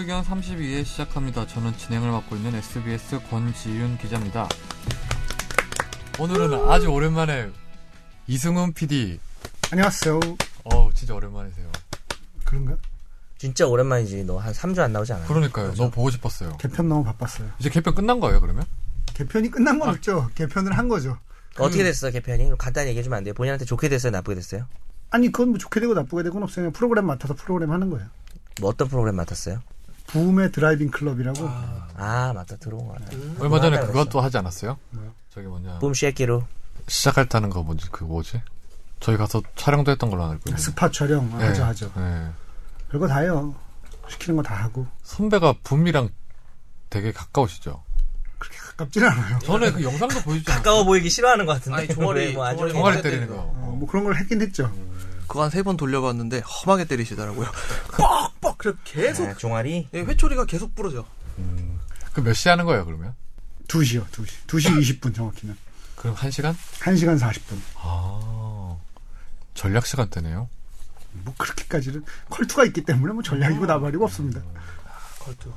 의견 32회 시작합니다. 저는 진행을 맡고 있는 SBS 권지윤 기자입니다. 오늘은 아주 오랜만에 이승훈 PD. 안녕하세요. 어, 진짜 오랜만이세요. 그런가? 진짜 오랜만이지. 너 한 3주 안 나오지 않았나? 그러니까요. 너무 보고 싶었어요. 개편 너무 바빴어요. 이제 개편 끝난 거예요, 그러면? 개편이 끝난 아. 건 없죠. 개편을 한 거죠. 어떻게 됐어, 개편이? 간단히 얘기해 주면 안 돼요? 본인한테 좋게 됐어요, 나쁘게 됐어요? 아니 그건 뭐 좋게 되고 나쁘게 되고는 없어요. 그냥 프로그램 맡아서 프로그램 하는 거예요. 뭐 어떤 프로그램 맡았어요? 붐의 driving club이라고 아, 맞다. 들어온 거 같다. 얼마 전에 그것도 하지 않았어요? 뭐요? 저기 뭐냐. 붐 쉐키로. 시작할 때는 거 뭐지? 그 뭐지? 저희 가서 촬영도 했던 걸로 알고 있는데. 스파 촬영 네, 하죠 하죠. 네. 별거 다 해요. 시키는 거 다 하고 선배가 붐이랑 되게 가까우시죠? 그렇게 가깝진 않아요. 전에 그 영상도 보여주지 않았어요? 가까워 보이기 싫어하는 것 같은데. 아니, 종아리, 왜뭐 아주 종아리 종아리 네, 때리는 네, 거. 어, 뭐 그런 걸 했긴 했죠. 그거 한 세 번 돌려봤는데 험하게 때리시더라고요. 뻑뻑 그래 계속 아, 종아리? 예, 회초리가 계속 부러져. 그몇시 하는 거예요, 그러면? 2시요. 2시. 2시 20분 정확히는. 그럼 한 시간? 1시간 40분. 아, 전략 시간대네요. 뭐 그렇게까지는 컬투가 있기 때문에 뭐 전략이고 나발이고 없습니다. 걸투.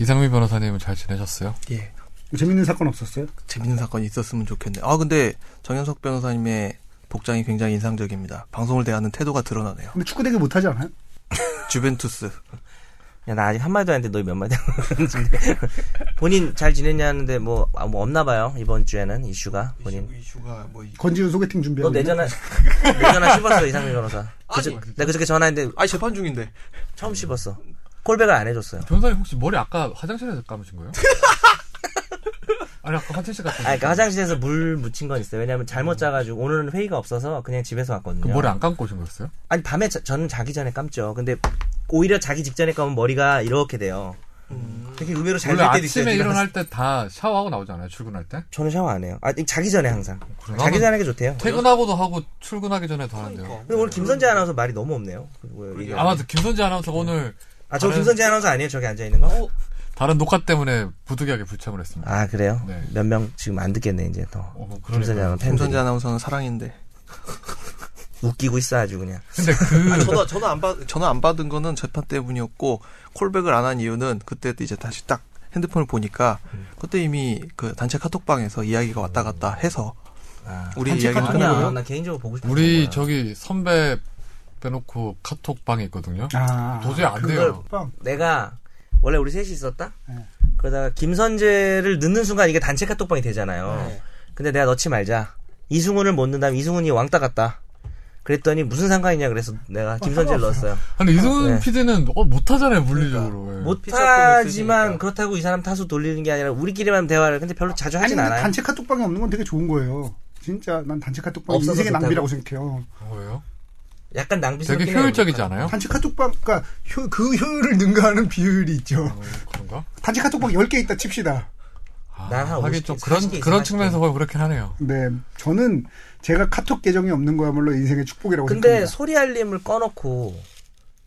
이상미 변호사님은 잘 지내셨어요? 예. 재밌는 사건 없었어요? 재밌는 사건이 있었으면 좋겠네. 아 근데 정현석 변호사님의 복장이 굉장히 인상적입니다. 방송을 대하는 태도가 드러나네요. 근데 축구 되게 못하지 않아요? 주벤투스. 야, 나 아직 한마디도 안 했는데 너몇 마디 하는데. 본인 잘 지냈냐는데 뭐, 아, 뭐 없나 봐요. 이번 주에는 이슈가. 본인. 이슈 가 뭐 이- 권지윤 소개팅 너 준비하고 있나? 내전화, 내 전화 씹었어, 이상민 변호사. 그저, 아니. 내가 그저께 전화했는데 아니 재판 중인데. 처음 씹었어. 콜백을 안 해줬어요. 변호사님 혹시 머리 아까 화장실에서 감으신 거예요? 아니, 아까 화장실 갔다 아, 그러니까 화장실에서 물 묻힌 건 있어요. 왜냐면 잘못 자가지고 오늘은 회의가 없어서 그냥 집에서 왔거든요. 그 머리 안 감고 오신 거였어요? 아니 밤에 자- 저는 자기 전에 감죠. 근데 오히려 자기 직전에 감으면 머리가 이렇게 돼요. 되게 의외로 잘 원래 될 때도 있어요. 아침에. 일어날 때 다 샤워하고 나오잖아요, 출근할 때? 저는 샤워 안 해요. 아 자기 전에 항상. 그래, 자기 전에 하는 게 좋대요. 퇴근하고도 하고 출근하기 전에도 하는데요. 근데 오늘 김선재 아나운서 말이 너무 없네요. 뭐 아, 맞아. 김선재 아나운서가 오늘 아, 저 다른- 김선재 아나운서 아니에요? 저기 앉아 있는 거? 다른 녹화 때문에 부득이하게 불참을 했습니다. 아 그래요? 네. 몇 명 지금 안 듣겠네 이제 더. 어. 아나운서 김선재 아나운서는 사랑인데. 웃기고 있어 아주 그냥. 근데 그, 아, 전화 전화 안 받, 전화 안 받은 거는 재판 때문이었고 콜백을 안 한 이유는 그때 이제 다시 딱 핸드폰을 보니까 그때 이미 그 단체 카톡방에서 이야기가 왔다 갔다 해서 아, 우리 이야기는 아니야. 나 개인적으로 보고 싶어. 우리 저기 선배 빼놓고 카톡방이 있거든요. 아, 도저히 안 돼요. 빵. 내가 원래 우리 셋이 있었다. 네. 그러다가 김선재를 넣는 순간 이게 단체 카톡방이 되잖아요. 네. 근데 내가 넣지 말자. 이승훈을 못 넣는다면 이승훈이 왕따 같다. 그랬더니 무슨 상관이냐 그래서 내가 김선재를 넣었어요. 근데 이승훈 네. PD는 어, 못하잖아요, 물리적으로. 예. 못하지만 피자품을 그렇다고 이 사람 타수 돌리는 게 아니라 우리끼리만 대화를 근데 별로 자주 아니 하진 근데 않아요. 단체 카톡방이 없는 건 되게 좋은 거예요. 진짜 난 단체 카톡방이 없어서 인생의? 낭비라고 생각해요. 뭐예요? 약간 낭비스럽긴 되게 효율적이지 않아요? 단체 카톡방, 그러니까 효- 그 효율을 능가하는 비율이 있죠. 어, 그런가? 단체 카톡방 10개 있다 칩시다. 아, 난한 하긴 50좀 개, 그런, 40개 있어, 그런 40개. 측면에서 보면 그렇긴 하네요. 네, 저는 제가 카톡 계정이 없는 거야말로 인생의 축복이라고 근데 생각합니다. 소리 알림을 꺼놓고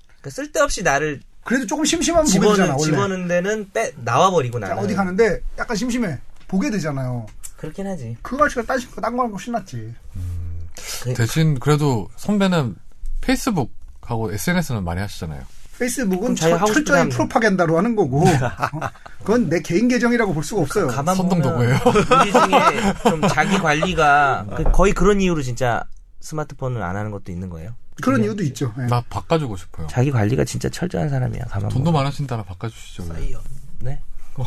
그러니까 쓸데없이 나를 그래도 조금 되잖아, 집어는 원래. 집어는 데는 빼 나와버리고 자, 나는 어디 가는데 약간 심심해. 보게 되잖아요. 그렇긴 하지. 그거 아저씨가 딴, 거- 딴거 하는 거 신났지. 그- 대신 그래도 선배는 페이스북하고 SNS는 많이 하시잖아요. 페이스북은 철, 철저히. 프로파간다로 하는 거고 어? 그건 내 개인 계정이라고 볼 수가 없어요. 가만 선동도구예요. 우리 중에 좀 자기 관리가 그- 거의 그런 이유로 진짜 스마트폰을 안 하는 것도 있는 거예요. 그런 이유도 있죠. 예. 나 바꿔주고 싶어요. 자기 관리가 진짜 철저한 사람이야. 가만 돈도 보면. 많으신다라 바꿔주시죠. 왜. 사이언. 네.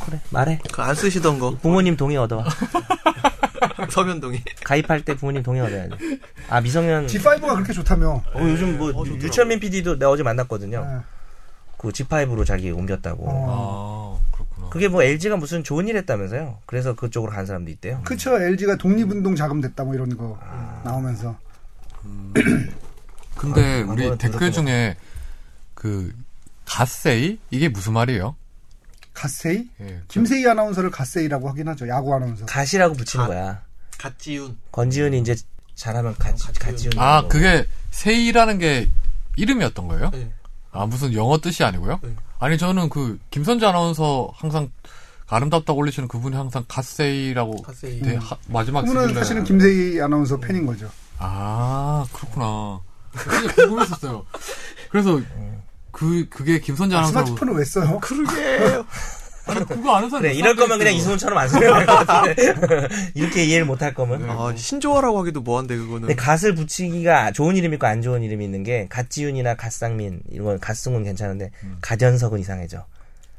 그래 말해. 그 안 쓰시던 거 부모님 동의 얻어와. 서면동이. 가입할 때 부모님 동의 얻어야 돼. 아 미성년. G5가 그렇게 좋다며. 어, 요즘 뭐 어, 좋더라고. 유철민 PD도 내가 어제 만났거든요. 예. 그 G5로 자기 옮겼다고. 어. 아, 그렇구나. 그게 뭐 LG가 무슨 좋은 일 했다면서요. 그래서 그쪽으로 간 사람도 있대요. 그쵸. LG가 독립운동 자금 됐다 뭐 이런 거 아. 나오면서. 근데 아, 우리 댓글. 중에 그 갓세이 이게 무슨 말이에요? 갓세이? 예. 김세희 아나운서를 갓세이라고 하긴 하죠. 야구 아나운서. 갓이라고 붙이는 갓. 거야. 갓지훈. 권지훈이 이제 잘하면 갓, 갓지훈. 아 그게 세이라는 게 이름이었던 거예요? 네. 아 무슨 영어 뜻이 아니고요? 네. 아니 저는 그 김선재 아나운서 항상 아름답다고 올리시는 그분이 항상 갓세이라고 갓세이. 네, 하- 마지막 그분은 사실은 김세희 아나운서 팬인 거죠. 아 그렇구나. 진짜 궁금했었어요. 그래서 그 그게 김선재 아, 아나운서 스마트폰을 왜 써요? 그러게. 아니 그거 아는 사람 그래 이럴 거면 그냥 이승훈처럼 안 쓰면 될것 같은데 이렇게 이해를 못 할 거면. 아, 신조어라고 하기도 뭐한데 그거는. 근데 갓을 붙이기가 좋은 이름 있고 안 좋은 이름이 있는 게 갓지윤이나 갓상민 이런 건 갓승훈 괜찮은데 갓연석은 이상해져.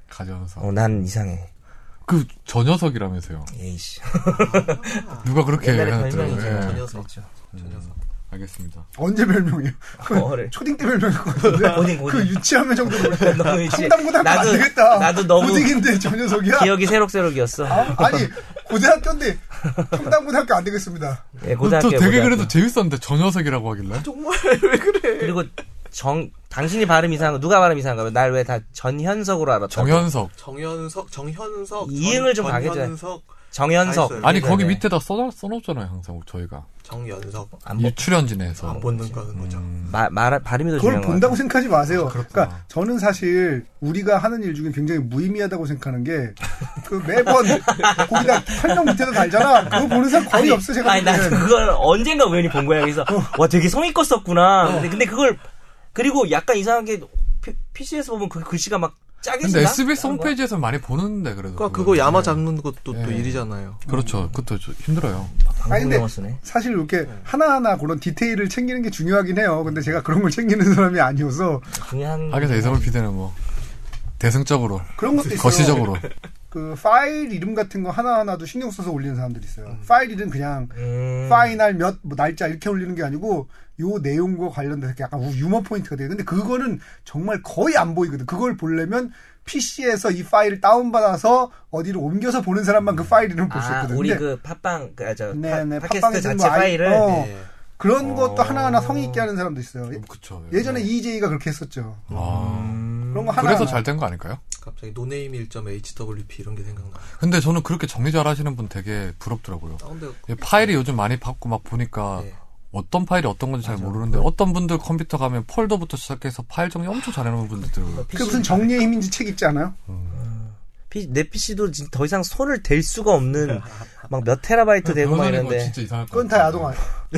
가져서 어, 난 이상해. 그 전녀석이라면서요. 에이씨. 누가 그렇게 옛날에. 별명이죠. 예. 저 녀석. 그렇죠. 저 녀석. 알겠습니다. 언제 별명이에요? 어를. 초딩 때 별명일 것 같은데. 고딩, 고딩. 그 유치하면 때. 너무 유치- 청담고등학교 안 나도- 되겠다. 나도 너무 고딩인데 저 녀석이야? 기억이 새록새록이었어. 아, 아니, 고등학교인데 청담고등학교 안 되겠습니다. 예, 또 고등학교 되게 고등학교. 그래도 재밌었는데 전녀석이라고 하길래. 정말 왜 그래? 그리고 정 당신이 발음 이상한 거 누가 발음 이상한 거야? 날왜 다 전현석으로 알았다? 정현석. 정현석, 정현석, 이응을 좀 가게 돼. 정현석, 정현석. 아니 거기. 밑에다 써 써놓잖아요 항상 저희가 정연석. 안 보- 이 출연진에서. 안 보는 거는 거죠. 말, 말 발음이 더 그걸 본다고 생각하지 마세요. 아. 그러니까 저는 사실 우리가 하는 일 중에 굉장히 무의미하다고 생각하는 게 그 매번 거기다 설명 밑에다 달잖아. 그거 보는 사람 거의 없어 제가 아니 난 보기에는. 그걸 언젠가 우연히 본 거야. 그래서 어. 와 되게 성의껏 썼구나. 근데, 근데 그걸 그리고 약간 이상하게 PC에서 보면 그 글씨가 막 짜게 근데? SBS? 홈페이지에서 많이 보는데 그래도. 그러니까 그거는. 그거 야마 네. 잡는 것도 또 네. 일이잖아요. 그렇죠. 그것도 좀 힘들어요. 아니, 근데. 사실 이렇게 하나하나 그런 디테일을 챙기는 게 중요하긴 해요. 근데 제가 그런 걸 챙기는 사람이 아니어서 중요한 하기서 이성훈 PD는 뭐 대승적으로 그런 것도 있어요. 거시적으로 그 파일 이름 같은 거 하나하나도 신경 써서 올리는 사람들이 있어요. 파일 이름 그냥 음, 파이날 몇, 뭐 날짜 이렇게 올리는 게 아니고 요 내용과 관련돼서 약간 유머 포인트가 돼요. 근데 그거는 정말 거의 안 보이거든. 그걸 보려면 PC에서 이 파일을 다운받아서 어디로 옮겨서 보는 사람만 그 파일 이름 을 볼수 아, 있거든. 우리 그 팟빵 그, 아, 저 네, 팟- 네, 팟캐스트 팟빵에서 자체 뭐 아이- 파일을 어. 네. 그런 것도 어. 하나하나 성의 있게 하는 사람도 있어요. 예- 그쵸. 예전에 EJ가 그렇게 했었죠. 아, 그런 거 하나 그래서 잘 된 거 아닐까요? 갑자기 no name 1.hwp 이런 게 생각나. 근데 저는 그렇게 정리 잘 하시는 분 되게 부럽더라고요. 아, 근데 이 파일이 요즘 많이 받고 막 보니까 네. 어떤 파일이 어떤 건지 잘 모르는데 어떤 분들 컴퓨터 가면 폴더부터 시작해서 파일 정리 엄청 잘해놓은 분들 있더라고요. 그 무슨 정리의 힘인지 책 있지 않아요? 피- 내 PC도 더 이상 손을 댈 수가 없는 막 몇 테라바이트 되고 막 이런데 진짜 이상할 것 그건 다. 야동 아니야.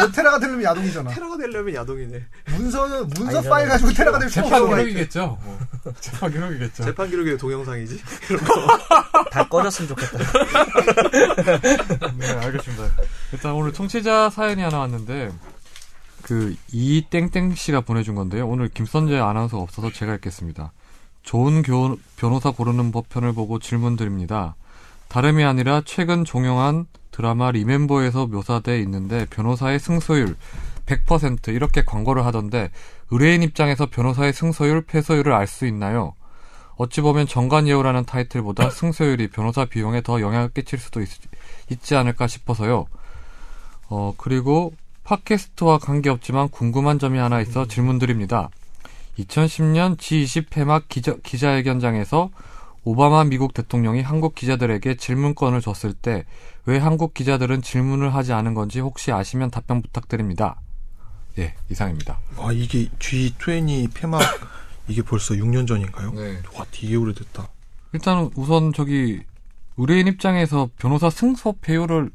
몇 테라가 되려면 야동이잖아. 테라가 되려면 야동이네. 문서는 문서 아니, 파일 가지고 테라가 될 수가 재판. 기록이겠죠. 뭐. 재판 기록이겠죠. 재판 기록에 동영상이지. 다 꺼졌으면 좋겠다. 네, 알겠습니다. 일단 오늘 청취자 사연이 하나 왔는데 그 이땡땡 씨가 보내준 건데요. 오늘 김선재 아나운서가 없어서 제가 읽겠습니다. 좋은 교- 변호사 고르는 법 편을 보고 질문 드립니다. 다름이 아니라 최근 종영한 드라마 리멤버에서 묘사돼 있는데 변호사의 승소율 100% 이렇게 광고를 하던데 의뢰인 입장에서 변호사의 승소율, 패소율을 알 수 있나요? 어찌 보면 정관예우라는 타이틀보다 승소율이 변호사 비용에 더 영향을 끼칠 수도 있, 있지 않을까 싶어서요. 어, 그리고 팟캐스트와 관계없지만 궁금한 점이 하나 있어 질문드립니다. 2010년 G20 폐막 기자, 기자회견장에서 오바마 미국 대통령이 한국 기자들에게 질문권을 줬을 때 왜 한국 기자들은 질문을 하지 않은 건지 혹시 아시면 답변 부탁드립니다. 예, 이상입니다. 아 이게 G20 폐막 이게 벌써 6년 전인가요? 네. 와 되게 오래됐다. 일단 우선 저기 의뢰인 입장에서 변호사 승소 배율을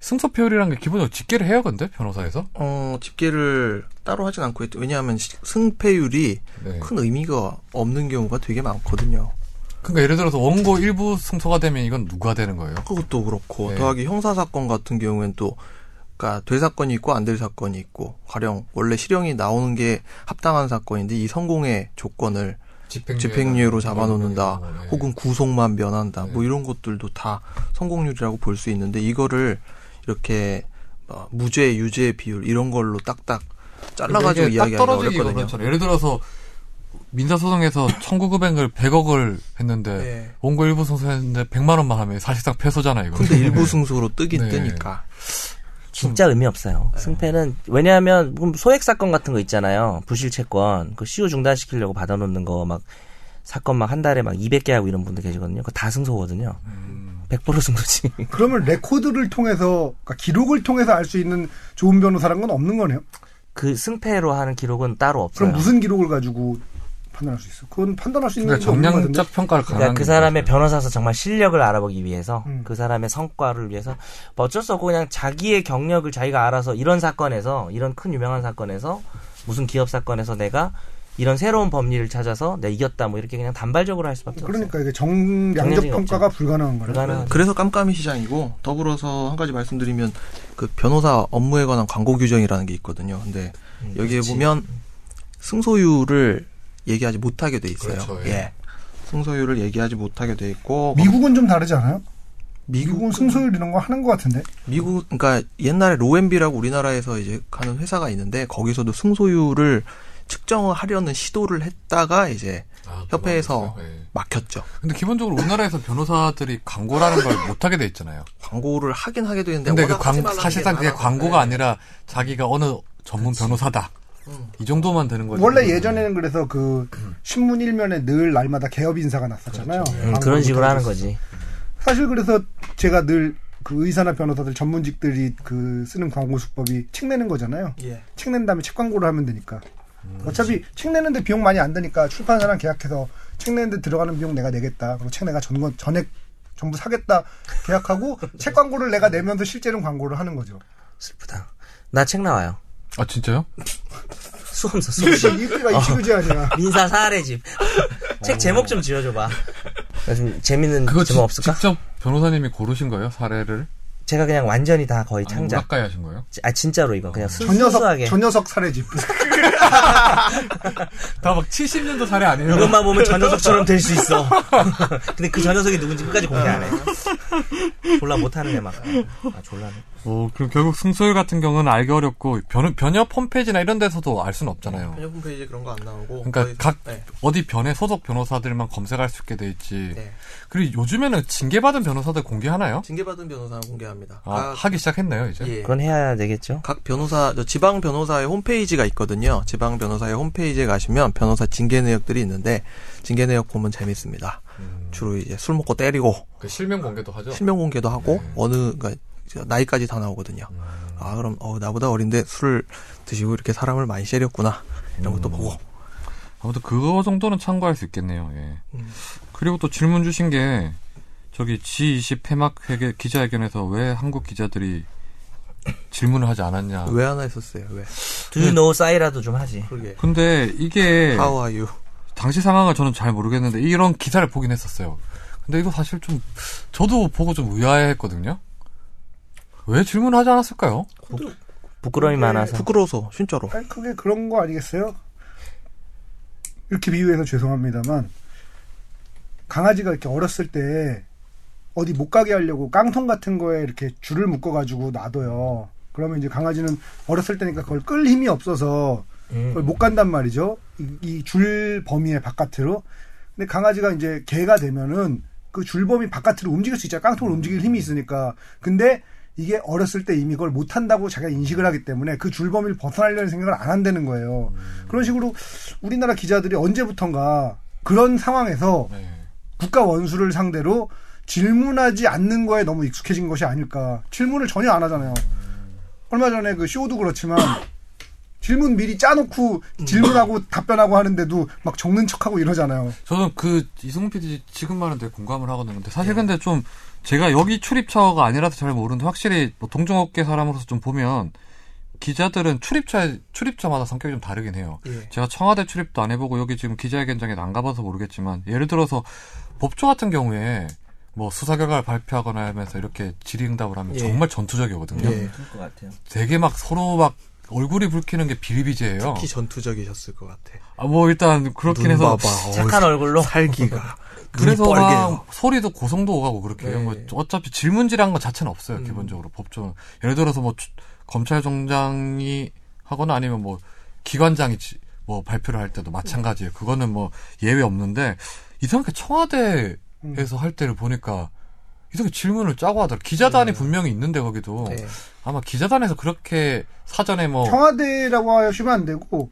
승소 배율이라는 게 기본적으로 집계를 해요, 근데 변호사에서? 어 집계를 따로 하진 않고 있- 왜냐하면 시- 승패율이 네. 큰 의미가 없는 경우가 되게 많거든요. 그러니까 예를 들어서 원고 일부 승소가 되면 이건 누가 되는 거예요? 그것도 그렇고 네. 더하기 형사 사건 같은 경우엔 또 그러니까 될 사건이 있고 안 될 사건이 있고 가령 원래 실형이 나오는 게 합당한 사건인데 이 성공의 조건을 집행유예 로 잡아놓는다 네. 혹은 구속만 면한다 네. 뭐 이런 것들도 다 성공률이라고 볼 수 있는데 이거를 이렇게 어, 무죄 유죄 비율 이런 걸로 딱딱 잘라가지고 떨어지기가 어렵거든요. 예를 들어서 민사소송에서 청구 금액을 100억을 했는데 네. 원고 일부 승소했는데 100만 원만 하면 사실상 패소잖아요. 이거. 근데 일부 승소로 뜨긴 네. 뜨니까 진짜 의미 없어요. 승패는 왜냐하면 소액 사건 같은 거 있잖아요. 부실 채권 그 시효 중단시키려고 받아놓는 거 막 사건 막 한 달에 막 200개 하고 이런 분들 계시거든요. 그거 다 승소거든요. 음. 100% 승소지. 그러면 레코드를 통해서 그러니까 기록을 통해서 알 수 있는 좋은 변호사란 건 없는 거네요. 그 승패로 하는 기록은 따로 없어요. 그럼 무슨 기록을 가지고 판단할 수 있어? 그건 판단할 수 있는 그러니까. 정량적 평가를 그러니까 가능한 그게 사람의 변호사서 정말 실력을 알아보기 위해서 음. 그 사람의 성과를 위해서 뭐 어쩔 수 없고 그냥 자기의 경력을 자기가 알아서 이런 사건에서 이런 큰 유명한 사건에서 무슨 기업 사건에서 내가 이런 새로운 법리를 찾아서 내가 이겼다 뭐 이렇게 그냥 단발적으로 할 수밖에 그러니까 없어요. 이게 정량적 평가가 불가능한 거예요. 불가능한 그래서 깜깜이 시장이고 더불어서 한 가지 말씀드리면 그 변호사 업무에 관한 광고 규정이라는 게 있거든요. 근데 음, 여기에 그렇지. 보면 승소율을 얘기하지 못하게 돼 있어요. 그렇죠, 예. 예. 승소율을 얘기하지 못하게 돼 있고 미국은 좀 다르지 않아요? 미국 미국은 승소율 이런 거 하는 것 같은데. 미국 그러니까 옛날에 로앤비라고 우리나라에서 이제 가는 회사가 있는데 거기서도 승소율을 측정하려는 시도를 했다가 이제 아, 협회에서? 예. 막혔죠. 근데 기본적으로 우리나라에서 변호사들이 광고라는 걸 못하게 돼 있잖아요. 광고를 하긴 하게 되는데 근데 그 광, 사실상 게 그게. 광고가 네. 아니라 자기가 어느 전문 변호사다. 음. 이 정도만 되는 거죠. 원래 예전에는 그래서 그 신문 일면에 늘 날마다 개업 인사가 났었잖아요. 그렇죠. 음, 그런 식으로 하는 거지. 사실 그래서 제가 늘 그 의사나 변호사들 전문직들이 그 쓰는 광고 수법이 책 내는 거잖아요. 예. 책 낸 다음에 책 광고를 하면 되니까. 음. 어차피 책 내는데 비용 많이 안 드니까 출판사랑 계약해서 책 내는데 들어가는 비용 내가 내겠다. 그리고 책 내가 전권 전액 전부 사겠다 계약하고 책 광고를 내가 내면서 실제로는 광고를 하는 거죠. 슬프다. 나 책 나와요. 아 진짜요? 수험서 수험서. 역시 이때가 이시그지 아니야. 민사 사례 집. 책 제목 좀 지어줘봐. 좀 재밌는 그거 제목 지- 없을까? 직접 변호사님이 고르신 거예요? 사례를? 제가 그냥 완전히 다 거의 아니, 창작. 가까이 하신 거예요? 아 진짜로 이거 그냥 저 녀석 순수하게. 저 녀석 사례집. 다 막 70년도 사례 아니에요? 이것만 보면 저 녀석처럼 될 수 있어. 근데 그저 녀석이 누군지 끝까지 공개 안 해. 졸라 못하는 애 막. 아 졸라네. 어, 그럼 결국 승소율 같은 경우는 알기 어렵고 변, 변협 홈페이지나 이런 데서도 알 수는 없잖아요. 편협 홈페이지 그런 거 안 나오고 그러니까 거의- 각 네. 어디 변의 소속 변호사들만 검색할 수 있게 돼 있지. 네. 그리고 요즘에는 징계받은 변호사들 공개하나요? 징계받은 변호사는 공개합니다. 아, 각, 하기 시작했나요, 이제? 예. 그건 해야 되겠죠. 각 변호사, 저 지방 변호사의 홈페이지가 있거든요. 지방 변호사의 홈페이지에 가시면 변호사 징계 내역들이 있는데 징계 내역 보면 재밌습니다. 주로 이제 술 먹고 때리고 그 실명 공개도 하죠. 실명 공개도 하고 네. 어느 그러니까 나이까지 다 나오거든요. 아 그럼 어 나보다 어린데 술을 드시고 이렇게 사람을 많이 때렸구나 이런 것도 음. 보고 아무튼 그거 정도는 참고할 수 있겠네요. 예. 음. 그리고 또 질문 주신 게 저기 G20 폐막 회계 기자회견에서 왜 한국 기자들이 질문을 하지 않았냐. 왜 하나 했었어요? 왜? Do you know 싸이라도 좀 하지. 그러게. 근데 이게 How are you? 당시 상황을 저는 잘 모르겠는데 이런 기사를 보긴 했었어요. 근데 이거 사실 좀 저도 보고 좀 의아해했거든요. 왜 질문하지 않았을까요? 부끄러움이 많아서. 부끄러워서 진짜로. 아니, 그게 그런 거 아니겠어요? 이렇게 비유해서 죄송합니다만, 강아지가 이렇게 어렸을 때, 어디 못 가게 하려고 깡통 같은 거에 이렇게 줄을 묶어가지고 놔둬요. 그러면 이제 강아지는 어렸을 때니까 그걸 끌 힘이 없어서 음. 그걸 못 간단 말이죠. 이 줄 범위의 바깥으로. 근데 강아지가 이제 개가 되면은 그 줄 범위 바깥으로 움직일 수 있잖아요. 깡통을 움직일 힘이 있으니까. 근데 이게 어렸을 때 이미 그걸 못 한다고 자기가 인식을 하기 때문에 그 줄 범위를 벗어나려는 생각을 안 한다는 거예요. 그런 식으로 우리나라 기자들이 언제부턴가 그런 상황에서 네. 국가 원수를 상대로 질문하지 않는 거에 너무 익숙해진 것이 아닐까. 질문을 전혀 안 하잖아요. 얼마 전에 그 쇼도 그렇지만 질문 미리 짜놓고 질문하고 답변하고 하는데도 막 적는 척하고 이러잖아요. 저는 그 이승훈 PD 지금 말은 되게 공감을 하거든요. 근데 사실 근데 좀 제가 여기 출입처가 아니라서 잘 모르는데 확실히 뭐 동종업계 사람으로서 좀 보면 기자들은 출입처 출입처마다 성격이 좀 다르긴 해요. 예. 제가 청와대 출입도 안 해보고 여기 지금 기자회견장에 안 가봐서 모르겠지만 예를 들어서 법조 같은 경우에 뭐 수사 결과를 발표하거나 하면서 이렇게 질의응답을 하면 예. 정말 전투적이거든요. 예. 그럴 것 같아요. 되게 막 서로 막 얼굴이 붉히는 게 비리비재예요. 특히 전투적이셨을 것 같아. 아, 뭐 일단 그렇긴 눈 해서 봐봐. 착한 얼굴로. 살기가. 그래서 막. 소리도 고성도 오가고 그렇게 해요. 네. 뭐 어차피 질문지란 것 자체는 없어요. 음. 기본적으로 법조는 예를 들어서 뭐 추- 검찰총장이 하거나 아니면 뭐 기관장이 지- 뭐 발표를 할 때도 마찬가지예요. 그거는 뭐 예외 없는데 이상하게 청와대에서 음. 할 때를 보니까 이렇게 질문을 짜고 하더라. 기자단이 네. 분명히 있는데 거기도 네. 아마 기자단에서 그렇게 사전에 뭐 청와대라고 하시면 안 되고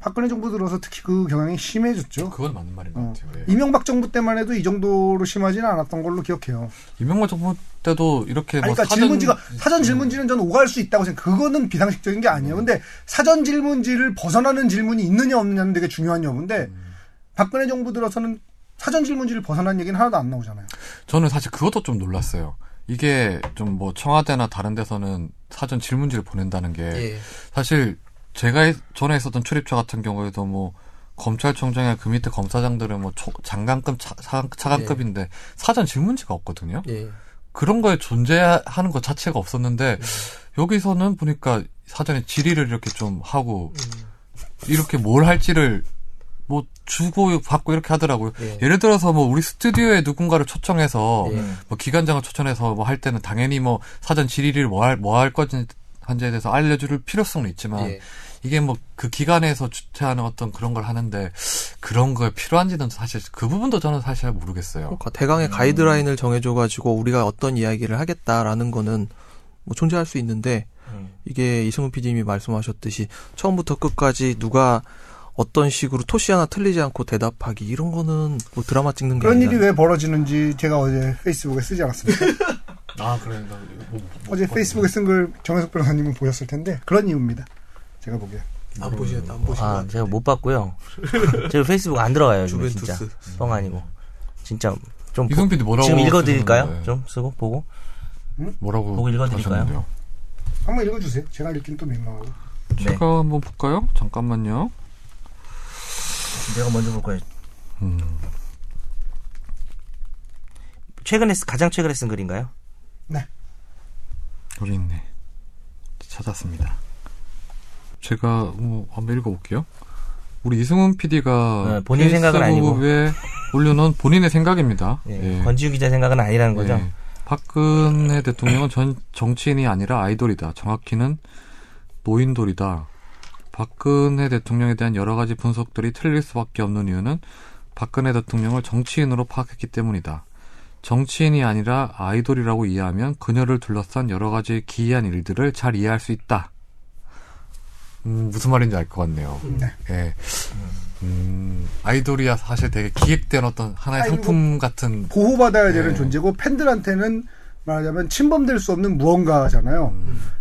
박근혜 정부 들어서 특히 그 경향이 심해졌죠. 그건 맞는 말인 것 어. 같아요. 예. 이명박 정부 때만 해도 이 정도로 심하지는 않았던 걸로 기억해요. 이명박 정부 때도 이렇게 아니, 뭐 그러니까 사전- 질문지가 사전 질문지는 저는 오갈 수 있다고 생각. 그거는 비상식적인 게 아니에요. 근데 사전 질문지를 벗어나는 질문이 있느냐 없느냐는 되게 중요한 여부인데 박근혜 정부 들어서는 사전 질문지를 벗어난 얘기는 하나도 안 나오잖아요. 저는 사실 그것도 좀 놀랐어요. 이게 좀 뭐 청와대나 다른 데서는 사전 질문지를 보낸다는 게 예. 사실 제가 해- 전에 있었던 출입처 같은 경우에도 뭐 검찰총장이나 그 밑에 검사장들은 뭐 초, 장관급, 차, 차, 차관급인데 사전 질문지가 없거든요. 예. 그런 거에 존재하는 것 자체가 없었는데 여기서는 보니까 사전에 질의를 이렇게 좀 하고 이렇게 뭘 할지를 뭐 주고 받고 이렇게 하더라고요. 예. 예를 들어서 뭐 우리 스튜디오에 누군가를 초청해서 예. 뭐 기관장을 초청해서 뭐 할 때는 당연히 뭐 사전 질의를 뭐 할 뭐할 건지 한지에 대해서 알려줄 필요성은 있지만 예. 이게 뭐 그 기관에서 주최하는 어떤 그런 걸 하는데 그런 거에 필요한지는 사실 그 부분도 저는 사실 잘 모르겠어요. 그러니까 대강의 가이드라인을 정해줘가지고 우리가 어떤 이야기를 하겠다라는 거는 뭐 존재할 수 있는데 음. 이게 이승훈 PD님이 말씀하셨듯이 처음부터 끝까지 누가 어떤 식으로 토시 하나 틀리지 않고 대답하기 이런 거는 뭐 드라마 찍는 게 그런 일이 왜 벌어지는지 제가 어제 페이스북에 쓰지 않았습니까? 아 그래 나 뭐, 어제 페이스북에 쓴 걸 정혜석 변호사님은 보셨을 텐데 그런 이유입니다. 제가 보기에. 안 보시겠다 안 보신 것 아, 같은데. 제가 못 봤고요. 제가 페이스북 안 들어가요, 요즘에 진짜. 뻥 아니고. 진짜 좀 보- 이승 PD 뭐라고 지금 읽어 드릴까요? 쓰셨는데? 좀 쓰고 보고. 뭐라고 보고 읽어 드릴까요? 하셨는데요? 한번 읽어 주세요. 제가 읽긴 또 민망하고. 네. 제가 한번 볼까요? 잠깐만요. 내가 먼저 볼 거예요. 음. 최근에 쓰- 가장 최근에 쓴 글인가요? 여기 있네. 찾았습니다. 제가 뭐 한번 읽어볼게요. 우리 이승훈 PD가 네, 본인 생각은 아니고. 올려놓은 본인의 생각입니다. 예. 예. 권지윤 기자 생각은 아니라는 거죠. 예. 박근혜 대통령은 전 정치인이 아니라 아이돌이다. 정확히는 노인돌이다. 박근혜 대통령에 대한 여러 가지 분석들이 틀릴 수밖에 없는 이유는 박근혜 대통령을 정치인으로 파악했기 때문이다. 정치인이 아니라 아이돌이라고 이해하면 그녀를 둘러싼 여러 가지 기이한 일들을 잘 이해할 수 있다. 음, 무슨 말인지 알 것 같네요. 네. 예. 음, 아이돌이야 사실 되게 기획된 어떤 하나의 아이고. 상품 같은 보호받아야 되는 네. 존재고 팬들한테는 말하자면 침범될 수 없는 무언가잖아요.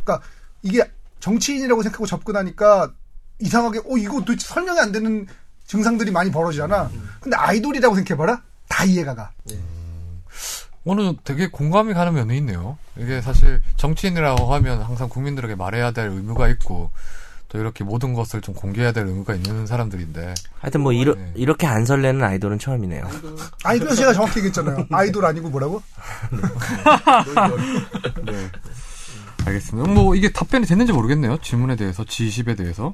그러니까 이게 정치인이라고 생각하고 접근하니까 이상하게 어 이거 도대체 설명이 안 되는 증상들이 많이 벌어지잖아. 근데 아이돌이라고 생각해봐라 다 이해가 가. 오늘 되게 공감이 가는 면이 있네요. 이게 사실 정치인이라고 하면 항상 국민들에게 말해야 될 의무가 있고 또 이렇게 모든 것을 좀 공개해야 될 의무가 있는 사람들인데 하여튼 뭐 이러, 네. 이렇게 안 설레는 아이돌은 처음이네요. 그래서 제가 정확히 얘기했잖아요. 아이돌 아니고 뭐라고? 네. 알겠습니다. 뭐 이게 답변이 됐는지 모르겠네요. 질문에 대해서 G20에 대해서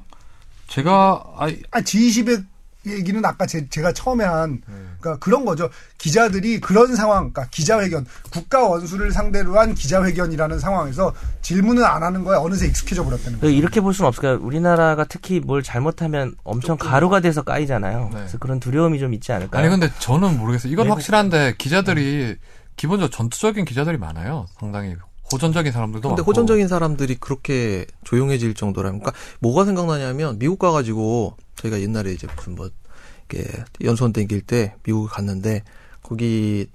제가 아이 아 G20의 얘기는 아까 제, 가 처음에 한 그러니까 그런 거죠. 기자들이 그런 상황, 그러니까 기자회견, 국가 원수를 상대로 한 기자회견이라는 상황에서 질문을 안 하는 거에 어느새 익숙해져 버렸다는 거예요. 이렇게 볼 수는 없을까요? 우리나라가 특히 뭘 잘못하면 엄청 가루가 돼서 까이잖아요. 네. 그래서 그런 두려움이 좀 있지 않을까요? 아니 근데 저는 모르겠어요. 이건 외국- 확실한데 기자들이 기본적으로 전투적인 기자들이 많아요. 상당히 호전적인 사람들도 근데 많고. 호전적인 사람들이 그렇게 조용해질 정도라면, 그러니까 뭐가 생각나냐면 미국 가 가지고 저희가 옛날에 이제 무슨 뭐 이렇게 연수원 땡길 때 미국을 갔는데 거기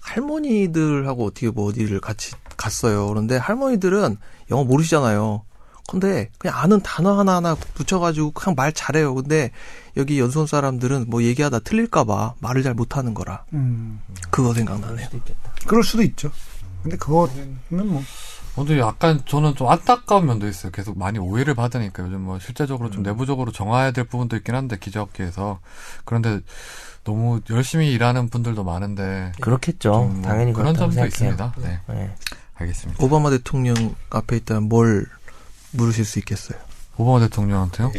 할머니들하고 어떻게 뭐 어디를 같이 갔어요. 그런데 할머니들은 영어 모르시잖아요. 근데 그냥 아는 단어 하나하나 붙여가지고 그냥 말 잘해요. 근데 여기 연수원 사람들은 뭐 얘기하다 틀릴까봐 말을 잘 못하는 거라. 음, 그거 생각나네요. 그럴 수도 있죠. 근데 그거는 뭐 근데 약간 저는 좀 안타까운 면도 있어요. 계속 많이 오해를 받으니까 요즘 뭐 실제적으로 음. 좀 내부적으로 정화해야 될 부분도 있긴 한데 기자업계에서 그런데 너무 열심히 일하는 분들도 많은데 그렇겠죠. 좀뭐 당연히 그런 점도 생각해요. 있습니다. 네, 네. 알겠습니다. 오바마 대통령 앞에 있다면 뭘 물으실 수 있겠어요? 오바마 대통령한테요?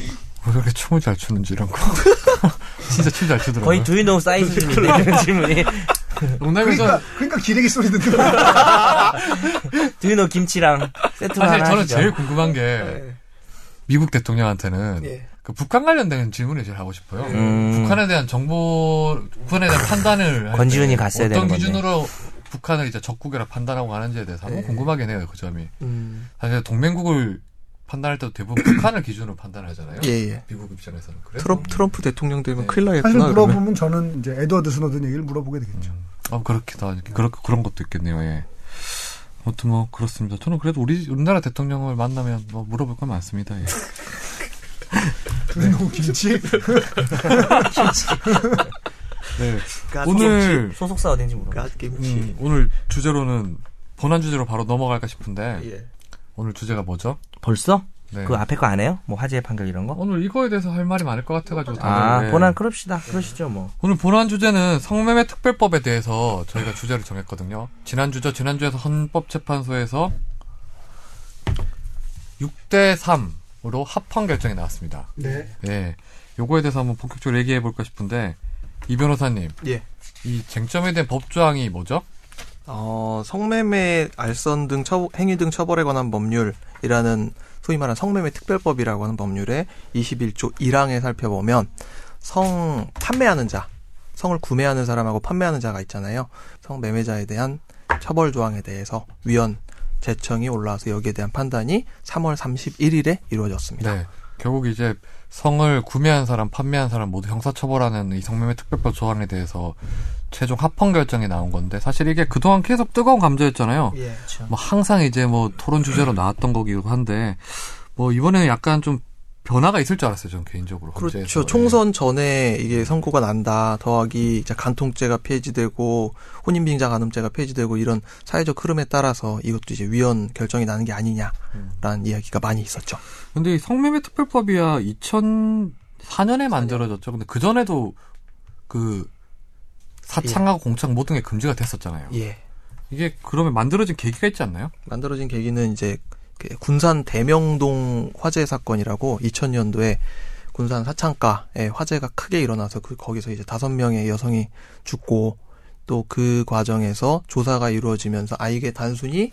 왜 그렇게 춤을 잘 추는지 이런 거. 진짜 춤 잘 추더라고요. 거의 두유노 사이즈 수준인데 이런 질문이 농담에서 그러니까 그러니까 기레기 소리 듣는 거. 두유노 김치랑 세트로 사실 하나 저는 하시죠. 제일 궁금한 게 미국 대통령한테는 예. 그 북한 관련된 질문을 제일 하고 싶어요. 음. 북한에 대한 정보, 북한에 대한 판단을 때 갔어야 어떤 되는 건데. 기준으로 북한을 이제 적국이라 판단하고 가는지에 대해서 한번 네. 궁금하긴 해요. 그 점이. 음. 사실 동맹국을 판단할 때도 대부분 북한을 기준으로 판단하잖아요. 예, 예. 미국 입장에서는 그래서 트럼프, 트럼프 대통령 되면 네. 큰일 사실 나겠구나. 그러면. 물어보면 저는 이제 에드워드 스노든 얘기를 물어보게 되겠죠. 아 그렇기도 하죠. 그런 그런 것도 있겠네요. 예. 아무튼 뭐 그렇습니다. 저는 그래도 우리 우리나라 대통령을 만나면 뭐 물어볼 건 많습니다. 예. 두유노 김치. 네. 오늘 소속사 어딘지. 갓김치. 음, 오늘 주제로는 본안 주제로 바로 넘어갈까 싶은데 예. 오늘 주제가 뭐죠? 벌써? 네. 그 앞에 거 안 해요? 뭐 화재 판결 이런 거? 오늘 이거에 대해서 할 말이 많을 것 같아가지고. 아, 네. 본안 그럽시다. 그러시죠, 뭐. 오늘 본안 주제는 성매매 특별법에 대해서 저희가 주제를 정했거든요. 지난주죠. 지난주에서 헌법재판소에서 6대 3으로 합헌 결정이 나왔습니다. 네. 예. 요거에 대해서 한번 본격적으로 얘기해 볼까 싶은데 이 변호사님, 예. 이 쟁점에 대한 법조항이 뭐죠? 어, 성매매, 알선 등 처, 행위 등 처벌에 관한 법률이라는 소위 말하는 성매매 특별법이라고 하는 법률의 21조 1항에 살펴보면 성 판매하는 자, 성을 구매하는 사람하고 판매하는 자가 있잖아요. 성매매자에 대한 처벌 조항에 대해서 위원 재청이 올라와서 여기에 대한 판단이 3월 31일에 이루어졌습니다. 네. 결국 이제 성을 구매한 사람, 판매한 사람 모두 형사처벌하는 이 성매매 특별법 조항에 대해서 최종 합헌 결정이 나온 건데 사실 이게 그동안 계속 뜨거운 감자였잖아요. 예. 뭐 항상 이제 뭐 토론 주제로 나왔던 거기도 한데 뭐 이번에는 약간 좀 변화가 있을 줄 알았어요, 저는 개인적으로. 그렇죠. 헌재에서. 총선 전에 이게 선고가 난다. 더하기 이제 간통죄가 폐지되고 혼인빙자 간음죄가 폐지되고 이런 사회적 흐름에 따라서 이것도 이제 위헌 결정이 나는 게 아니냐라는 이야기가 많이 있었죠. 근데 이 성매매 특별법이야 2004년에 만들어졌죠. 근데 그 전에도 그 사창하고 공창 모든 게 금지가 됐었잖아요. 예. 이게 그러면 만들어진 계기가 있지 않나요? 만들어진 계기는 이제 그 군산 대명동 화재 사건이라고 2000년도에 군산 사창가에 화재가 크게 일어나서 그 거기서 이제 다섯 명의 여성이 죽고 또 그 과정에서 조사가 이루어지면서 아 이게 단순히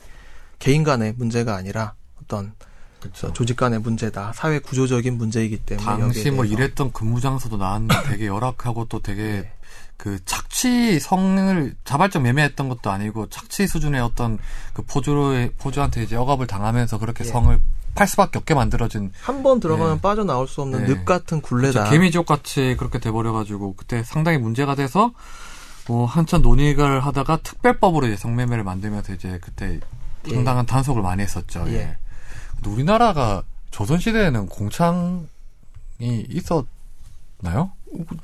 개인 간의 문제가 아니라 어떤 그렇죠. 조직 간의 문제다 사회 구조적인 문제이기 때문에 당시 뭐 일했던 근무 장소도 나왔는데 되게 열악하고 또 되게 네. 그 착취 성을 자발적 매매했던 것도 아니고 착취 수준의 어떤 그 포주의 포주한테 이제 억압을 당하면서 그렇게 예. 성을 팔 수밖에 없게 만들어진 한 번 들어가면 네. 빠져나올 수 없는 네. 늪 같은 굴레다. 개미지옥 같이 그렇게 돼버려가지고 그때 상당히 문제가 돼서 뭐 한참 논의를 하다가 특별법으로 이제 성매매를 만들면서 이제 그때 예. 상당한 단속을 많이 했었죠. 예. 예. 우리나라가 조선 시대에는 공창이 있었 나요?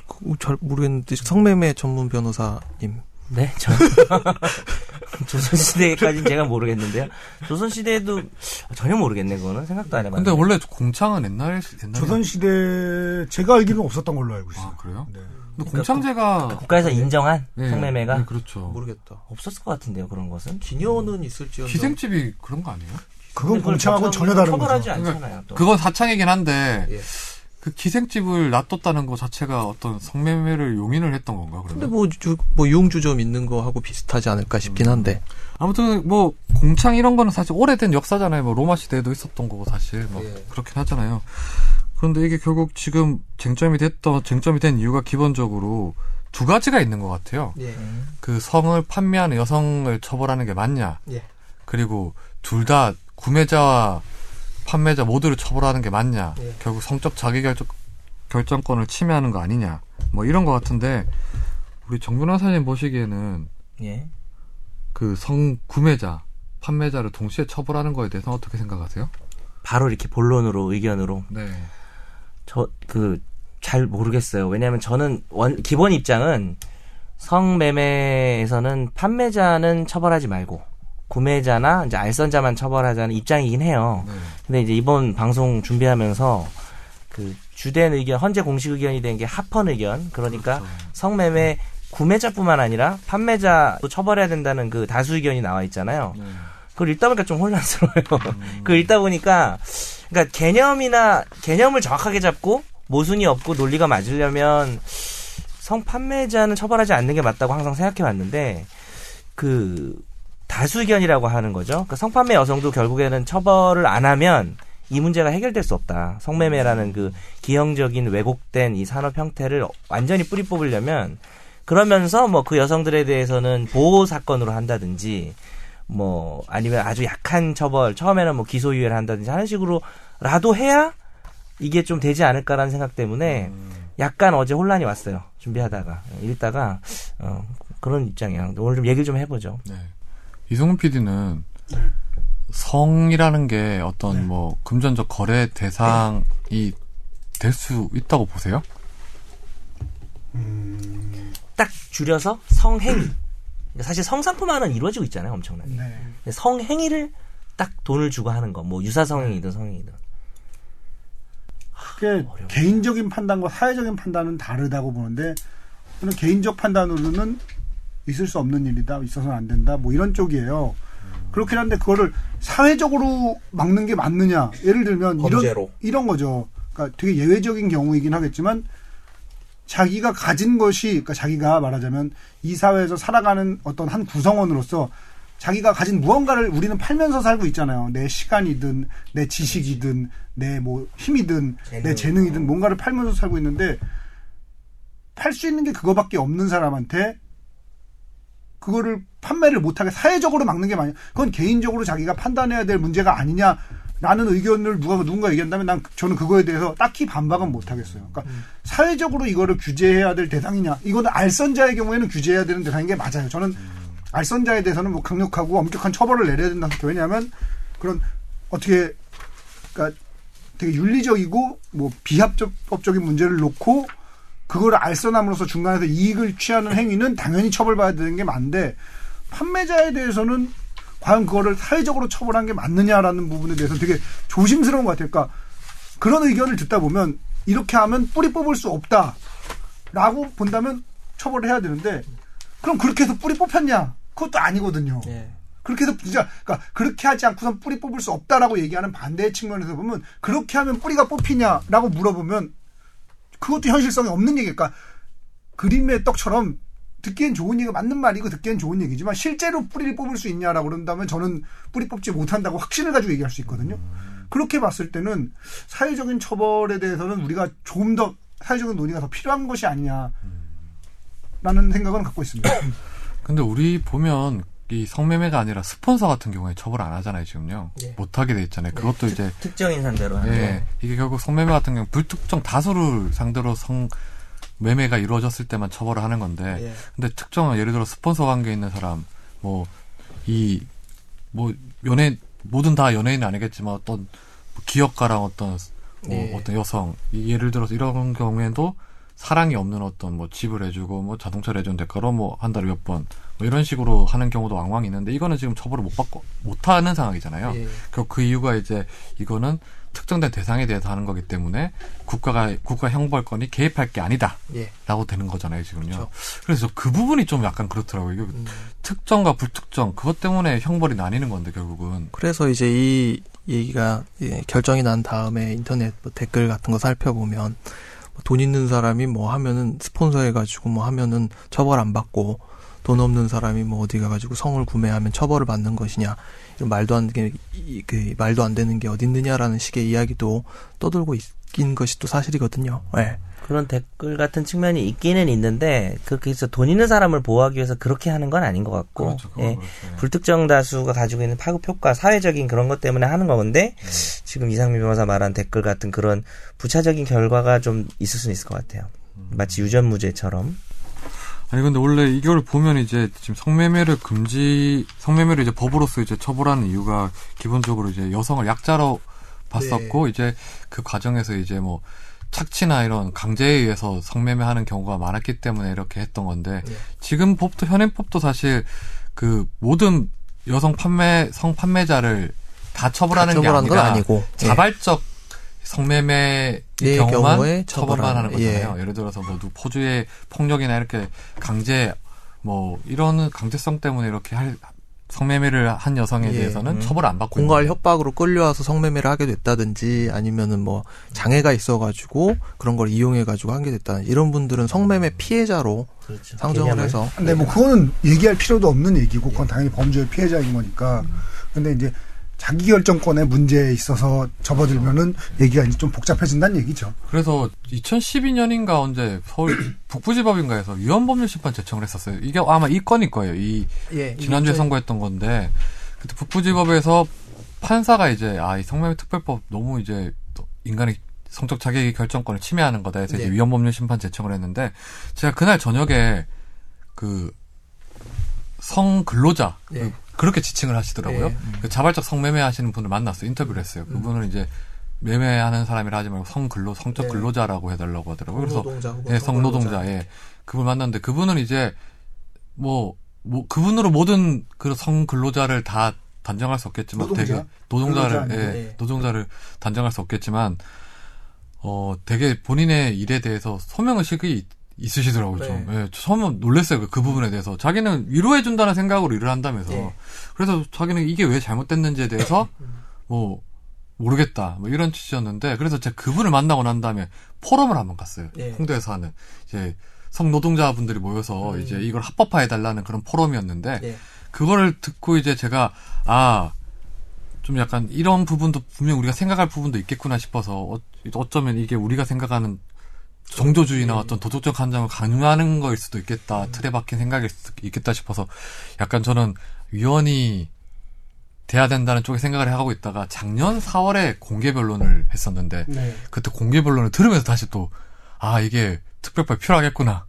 그, 잘 모르겠는데 성매매 전문 변호사님. 네, 저 조선 시대까지는 제가 모르겠는데요. 조선 시대에도 전혀 모르겠네, 그거는. 생각도 안 해봤는데. 근데 원래 공창은 옛날에 옛날에 조선 시대 제가 알기로는 없었던 걸로 알고 있어요. 아 그래요? 네. 근데 공창제가 국 가에서 인정한 네, 성매매가 네, 그렇죠. 모르겠다. 없었을 것 같은데요, 그런 것은. 기녀는 있을지언정. 기생집이 그런 거 아니에요? 그건 처벌- 전혀 다른 처벌하지 거죠. 않잖아요, 또. 그건 사창이긴 한데 예. 그 기생집을 놔뒀다는 것 자체가 어떤 성매매를 용인을 했던 건가 그러면? 근데 뭐, 주, 뭐 유흥주 점 있는 거하고 비슷하지 않을까 싶긴 한데. 아무튼 뭐 공창 이런 거는 사실 오래된 역사잖아요. 뭐 로마 시대에도 있었던 거고 사실 뭐 예. 그렇긴 하잖아요. 그런데 이게 결국 지금 쟁점이 됐던 쟁점이 된 이유가 기본적으로 두 가지가 있는 것 같아요. 예. 그 성을 판매하는 여성을 처벌하는 게 맞냐? 예. 그리고 둘 다 구매자와 판매자 모두를 처벌하는 게 맞냐? 예. 결국 성적 자기 결정 결정권을 침해하는 거 아니냐? 뭐 이런 것 같은데 우리 정 변호사님 보시기에는 예. 그성 구매자, 판매자를 동시에 처벌하는 거에 대해서 어떻게 생각하세요? 바로 이렇게 본론으로, 의견으로. 네. 저, 그, 잘 모르겠어요. 왜냐하면 저는 원, 기본 입장은 성매매에서는 판매자는 처벌하지 말고, 구매자나 이제 알선자만 처벌하자는 입장이긴 해요. 네. 근데 이제 이번 방송 준비하면서 그 주된 의견, 헌재 공식 의견이 된 게 합헌 의견. 그러니까 그렇죠. 성매매 구매자뿐만 아니라 판매자도 처벌해야 된다는 그 다수 의견이 나와 있잖아요. 네. 그걸 읽다 보니까 좀 혼란스러워요. 그걸 읽다 보니까 그러니까 개념이나 개념을 정확하게 잡고 모순이 없고 논리가 맞으려면 성 판매자는 처벌하지 않는 게 맞다고 항상 생각해 왔는데 그 다수 의견이라고 하는 거죠. 그러니까 성판매 여성도 결국에는 처벌을 안 하면 이 문제가 해결될 수 없다. 성매매라는 그 기형적인 왜곡된 이 산업 형태를 완전히 뿌리 뽑으려면 그러면서 뭐 그 여성들에 대해서는 보호 사건으로 한다든지 뭐 아니면 아주 약한 처벌 처음에는 뭐 기소유예를 한다든지 하는 식으로라도 해야 이게 좀 되지 않을까라는 생각 때문에 약간 어제 혼란이 왔어요 준비하다가 읽다가 어, 그런 입장이야 오늘 좀 얘기를 좀 해보죠 네. 이성훈 PD는 성이라는 게 어떤 뭐 금전적 거래 대상이 될수 있다고 보세요? 딱 줄여서 성행위. 그러니까 사실 성상품화는 이루어지고 있잖아요 엄청나게. 네. 성행위를 딱 돈을 주고 하는 거 뭐 유사 성행이든 성행이든. 그게 개인적인 판단과 사회적인 판단은 다르다고 보는데 저는 개인적 판단으로는 있을 수 없는 일이다, 있어서는 안 된다, 뭐 이런 쪽이에요. 그렇긴 한데 그거를 사회적으로 막는 게 맞느냐? 예를 들면 이런 범죄로. 이런 거죠. 그러니까 되게 예외적인 경우이긴 하겠지만 자기가 가진 것이 그러니까 자기가 말하자면 이 사회에서 살아가는 어떤 한 구성원으로서 자기가 가진 무언가를 우리는 팔면서 살고 있잖아요. 내 시간이든 내 지식이든 내 뭐 힘이든 내 재능. 재능이든 뭔가를 팔면서 살고 있는데 팔 수 있는 게 그거밖에 없는 사람한테 그거를 판매를 못하게 사회적으로 막는 게 맞냐? 그건 개인적으로 자기가 판단해야 될 문제가 아니냐? 라는 의견을 누가 누군가 얘기한다면 난 저는 그거에 대해서 딱히 반박은 못 하겠어요. 그러니까 사회적으로 이거를 규제해야 될 대상이냐? 이거는 알선자의 경우에는 규제해야 되는 대상인 게 맞아요. 저는 알선자에 대해서는 뭐 강력하고 엄격한 처벌을 내려야 된다고. 왜냐하면 그런 어떻게 그러니까 되게 윤리적이고 뭐 비합법적인 문제를 놓고 그거를 알선함으로써 중간에서 이익을 취하는 행위는 당연히 처벌받아야 되는 게 맞는데 판매자에 대해서는 과연 그거를 사회적으로 처벌한 게 맞느냐라는 부분에 대해서 되게 조심스러운 것 같아요. 그러니까 그런 의견을 듣다 보면 이렇게 하면 뿌리 뽑을 수 없다라고 본다면 처벌을 해야 되는데 그럼 그렇게 해서 뿌리 뽑혔냐? 그것도 아니거든요. 예. 그렇게 해서 진짜 그러니까 그렇게 하지 않고선 뿌리 뽑을 수 없다라고 얘기하는 반대의 측면에서 보면 그렇게 하면 뿌리가 뽑히냐라고 물어보면 그것도 현실성이 없는 얘기니까 그림의 떡처럼 듣기엔 좋은 얘기가 맞는 말이고 듣기엔 좋은 얘기지만 실제로 뿌리를 뽑을 수 있냐라고 그런다면 저는 뿌리 뽑지 못한다고 확신을 가지고 얘기할 수 있거든요. 그렇게 봤을 때는 사회적인 처벌에 대해서는 우리가 좀 더 사회적인 논의가 더 필요한 것이 아니냐라는 생각은 갖고 있습니다. 근데 우리 보면 이 성매매가 아니라 스폰서 같은 경우에 처벌 안 하잖아요, 지금요. 예. 못하게 돼 있잖아요. 그것도 이제 특정인 상대로 예, 하는 이게 결국 성매매 같은 경우 불특정 다수를 상대로 성 매매가 이루어졌을 때만 처벌을 하는 건데 예. 근데 특정 예를 들어 스폰서 관계에 있는 사람 뭐 이 뭐 연예 모든 다 연예인은 아니겠지만 어떤 뭐 기업가랑 어떤 뭐 예. 어떤 여성 이 예를 들어서 이런 경우에도 사랑이 없는 어떤 뭐 집을 해주고 뭐 자동차를 해준 대가로 뭐 한 달에 몇 번 뭐 이런 식으로 하는 경우도 왕왕 있는데 이거는 지금 처벌을 못 받고 못 하는 상황이잖아요. 예. 그, 그 이유가 이제 이거는 특정된 대상에 대해서 하는 거기 때문에 국가가 국가 형벌권이 개입할 게 아니다라고 예. 되는 거잖아요 지금요. 그렇죠. 그래서 그 부분이 좀 약간 그렇더라고요. 이게 음. 특정과 불특정 그것 때문에 형벌이 나뉘는 건데 결국은 그래서 이제 이 얘기가 예, 결정이 난 다음에 인터넷 뭐 댓글 같은 거 살펴보면 뭐 돈 있는 사람이 뭐 하면은 스폰서 해가지고 뭐 하면은 처벌 안 받고 돈 없는 사람이 뭐 어디 가가지고 성을 구매하면 처벌을 받는 것이냐 이런 말도 안 되는 이- 그 말도 안 되는 게 어디 있느냐라는 식의 이야기도 떠들고 있긴 것이 또 사실이거든요. 예. 그런 댓글 같은 측면이 있기는 있는데 그렇게 해서 돈 있는 사람을 보호하기 위해서 그렇게 하는 건 아닌 것 같고 그렇죠. 예. 그렇죠. 예. 불특정 다수가 가지고 있는 파급 효과 사회적인 그런 것 때문에 하는 건데 지금 이상민 변호사 말한 댓글 같은 그런 부차적인 결과가 좀 있을 수는 있을 것 같아요. 마치 유전무죄처럼 아니 근데 원래 이걸 보면 이제 지금 성매매를 금지 성매매를 이제 법으로서 이제 처벌하는 이유가 기본적으로 이제 여성을 약자로 봤었고 이제 그 과정에서 이제 뭐 착취나 이런 강제에 의해서 성매매하는 경우가 많았기 때문에 이렇게 했던 건데 네. 지금 법도 현행법도 사실 그 모든 여성 판매 성 판매자를 다 처벌하는 게 처벌하는 건 아니라 아니고 예. 자발적 성매매 예, 경우만 처벌만 하는 거잖아요. 예. 예. 를 들어서 뭐 누- 포주의 폭력이나 이렇게 강제 뭐 이런 강제성 때문에 이렇게 할 성매매를 한 여성에 예. 대해서는 음. 처벌을 안 받고 공갈 있는 협박으로 끌려와서 성매매를 하게 됐다든지 아니면은 뭐 장애가 있어가지고 그런 걸 이용해가지고 하게 됐다 이런 분들은 성매매 피해자로 그렇죠. 상정을 개념을. 해서 근데 뭐 그거는 얘기할 필요도 없는 얘기고 그건 당연히 범죄의 피해자인 거니까. 근데 이제 자기 결정권의 문제에 있어서 접어들면은 얘기가 이제 좀 복잡해진다는 얘기죠. 그래서 2012년인가 언제 서울 북부지법인가에서 위헌법률 심판 제청을 했었어요. 이게 아마 이 건일 거예요. 이 예, 지난주에 선고했던 건데 그때 북부지법에서 판사가 이제 아 이 성매매 특별법 너무 이제 또 인간의 성적 자기 결정권을 침해하는 거다 해서 이제 네. 위헌법률 심판 제청을 했는데 제가 그날 저녁에 그 성근로자 네. 그 그렇게 지칭을 하시더라고요. 네. 그 자발적 성매매 하시는 분을 만났어요. 인터뷰를 했어요. 음. 그분을 이제 매매하는 사람이라 하지 말고 성근로 성적 네. 근로자라고 해달라고 하더라고요. 그래서 성노동자 혹은 예, 성노동자. 예. 그걸 만났는데 그분은 이제 뭐, 뭐, 그분으로 모든 그 성근로자를 다 단정할 수 없겠지만 노동자? 되게 노동자를, 예. 예. 노동자를 단정할 수 없겠지만 어 되게 본인의 일에 대해서 소명 의식이 있으시더라고요. 좀. 네. 예, 처음 놀랐어요. 그, 그 부분에 대해서. 자기는 위로해준다는 생각으로 일을 한다면서. 네. 그래서 자기는 이게 왜 잘못됐는지에 대해서 뭐 모르겠다. 뭐 이런 취지였는데 그래서 제가 그분을 만나고 난 다음에 포럼을 한번 갔어요. 네. 홍대에서 하는 이제 성노동자분들이 모여서 음. 이제 이걸 합법화해 달라는 그런 포럼이었는데 네. 그거를 듣고 이제 제가 아 좀 약간 이런 부분도 분명 우리가 생각할 부분도 있겠구나 싶어서 어, 어쩌면 이게 우리가 생각하는 종교주의나 네. 어떤 도덕적 감정을 강요하는 거일 수도 음. 있겠다 틀에 박힌 생각일 수도 있겠다 싶어서 약간 저는 위원이 돼야 된다는 쪽에 생각을 하고 있다가 작년 4월에 공개 변론을 했었는데 네. 그때 공개 변론을 들으면서 다시 또 아 이게 특별법 필요하겠구나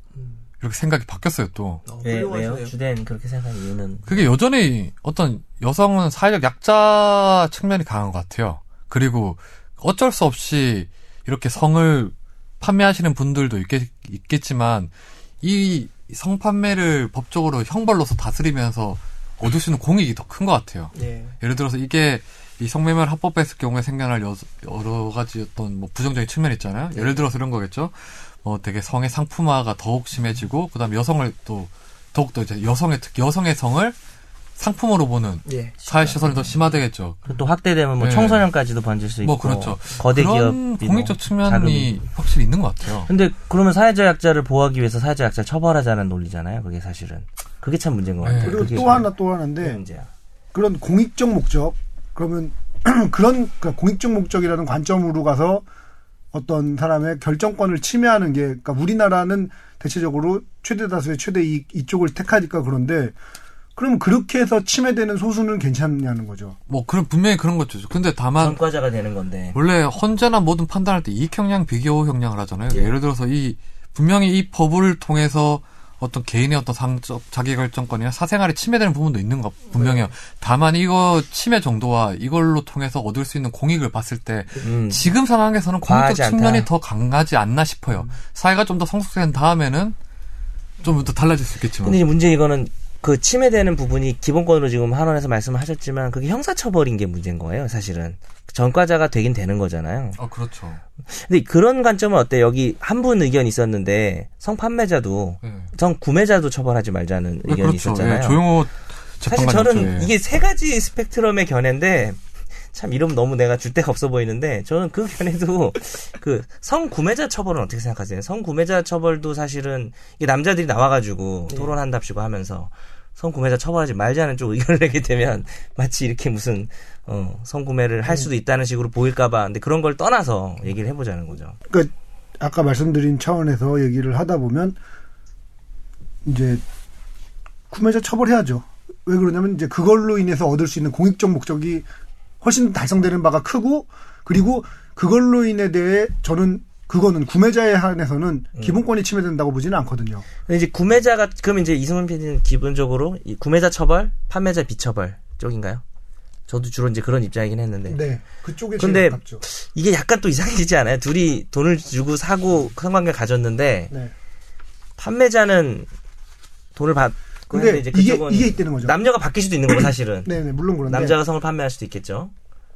이렇게 생각이 바뀌었어요 또 어, 왜, 훌륭하시네요. 왜요? 주된 그렇게 생각하는 이유는 그게 여전히 어떤 여성은 사회적 약자 측면이 강한 것 같아요. 그리고 어쩔 수 없이 이렇게 성을 판매하시는 분들도 있겠, 있겠지만 이 성판매를 법적으로 형벌로서 다스리면서 얻을 수 있는 공익이 더 큰 것 같아요. 네. 예를 들어서 이게 이 성매매를 합법화했을 경우에 생겨날 여, 여러 가지 어떤 뭐 부정적인 측면 있잖아요. 예를 들어서 이런 거겠죠. 뭐 되게 성의 상품화가 더욱 심해지고 그다음 여성을 또 더욱 더 이제 여성의 특 여성의 성을 상품으로 보는 예. 사회 시선이 더 심화되겠죠. 또 확대되면 뭐 네. 청소년까지도 번질 수 있고 뭐 그렇죠. 거대 기업이 공익적 뭐 측면이 자금이. 확실히 있는 것 같아요. 근데 그러면 사회적 약자를 보호하기 위해서 사회적 약자를 처벌하자는 논리잖아요. 그게 사실은 그게 참 문제인 것 네. 같아요. 그리고 또 하나 또 하나인데 문제야. 그런 공익적 목적 그러면 그런 그러니까 공익적 목적이라는 관점으로 가서 어떤 사람의 결정권을 침해하는 게 그러니까 우리나라는 대체적으로 최대 다수의 최대 이익 이쪽을 택하니까 그런데 그럼 그렇게 해서 침해되는 소수는 괜찮냐는 거죠. 뭐 그런 분명히 그런 거죠. 근데 다만 전과자가 되는 건데. 원래 헌재나 모든 판단할 때 이익형량, 비교형량을 하잖아요. 예. 예를 들어서 이 분명히 이 법을 통해서 어떤 개인의 어떤 상적 자기결정권이나 사생활에 침해되는 부분도 있는 거 분명해요. 네. 다만 이거 침해 정도와 이걸로 통해서 얻을 수 있는 공익을 봤을 때 음. 지금 상황에서는 공익적 측면이 않다. 더 강하지 않나 싶어요. 사회가 좀 더 성숙된 다음에는 좀더 달라질 수 있겠지만. 근데 이제 문제 이거는 그 침해되는 부분이 기본권으로 지금 한원에서 말씀을 하셨지만 그게 형사처벌인 게 문제인 거예요, 사실은. 전과자가 되긴 되는 거잖아요. 아 그렇죠. 근데 그런 관점은 어때? 여기 한 분 의견이 있었는데 성판매자도 네. 성구매자도 처벌하지 말자는 의견이 그렇죠. 있었잖아요. 예, 조용호 사실. 저는 예. 이게 세 가지 스펙트럼의 견해인데 참 이름 너무 내가 줄 데가 없어 보이는데 저는 그 견해도 그 성구매자 처벌은 어떻게 생각하세요? 성구매자 처벌도 사실은 이게 남자들이 나와가지고 토론한답시고 하면서 성구매자 처벌하지 말자는 쪽 의견을 내게 되면 마치 이렇게 무슨 어, 성구매를 할 수도 있다는 식으로 보일까봐 근데 그런 걸 떠나서 얘기를 해보자는 거죠. 그러니까 아까 말씀드린 차원에서 얘기를 하다 보면 이제 구매자 처벌해야죠. 왜 그러냐면 이제 그걸로 인해서 얻을 수 있는 공익적 목적이 훨씬 달성되는 바가 크고 그리고 그걸로 인해 대해 저는 그거는 구매자에 한해서는 기본권이 침해된다고 보지는 않거든요. 이제 구매자가 그럼 이제 이승훈 PD는 기본적으로 이 구매자 처벌, 판매자 비처벌 쪽인가요? 저도 주로 이제 그런 입장이긴 했는데 네, 그쪽에 근데 가깝죠. 이게 약간 또 이상해지지 않아요? 둘이 돈을 주고 사고 성관계 가졌는데 네. 판매자는 돈을 받고 근데 이제 이게 이게 있다는 거죠. 남녀가 바뀔 수도 있는 거고 사실은 네, 네, 물론 그런데 남자가 성을 판매할 수도 있겠죠.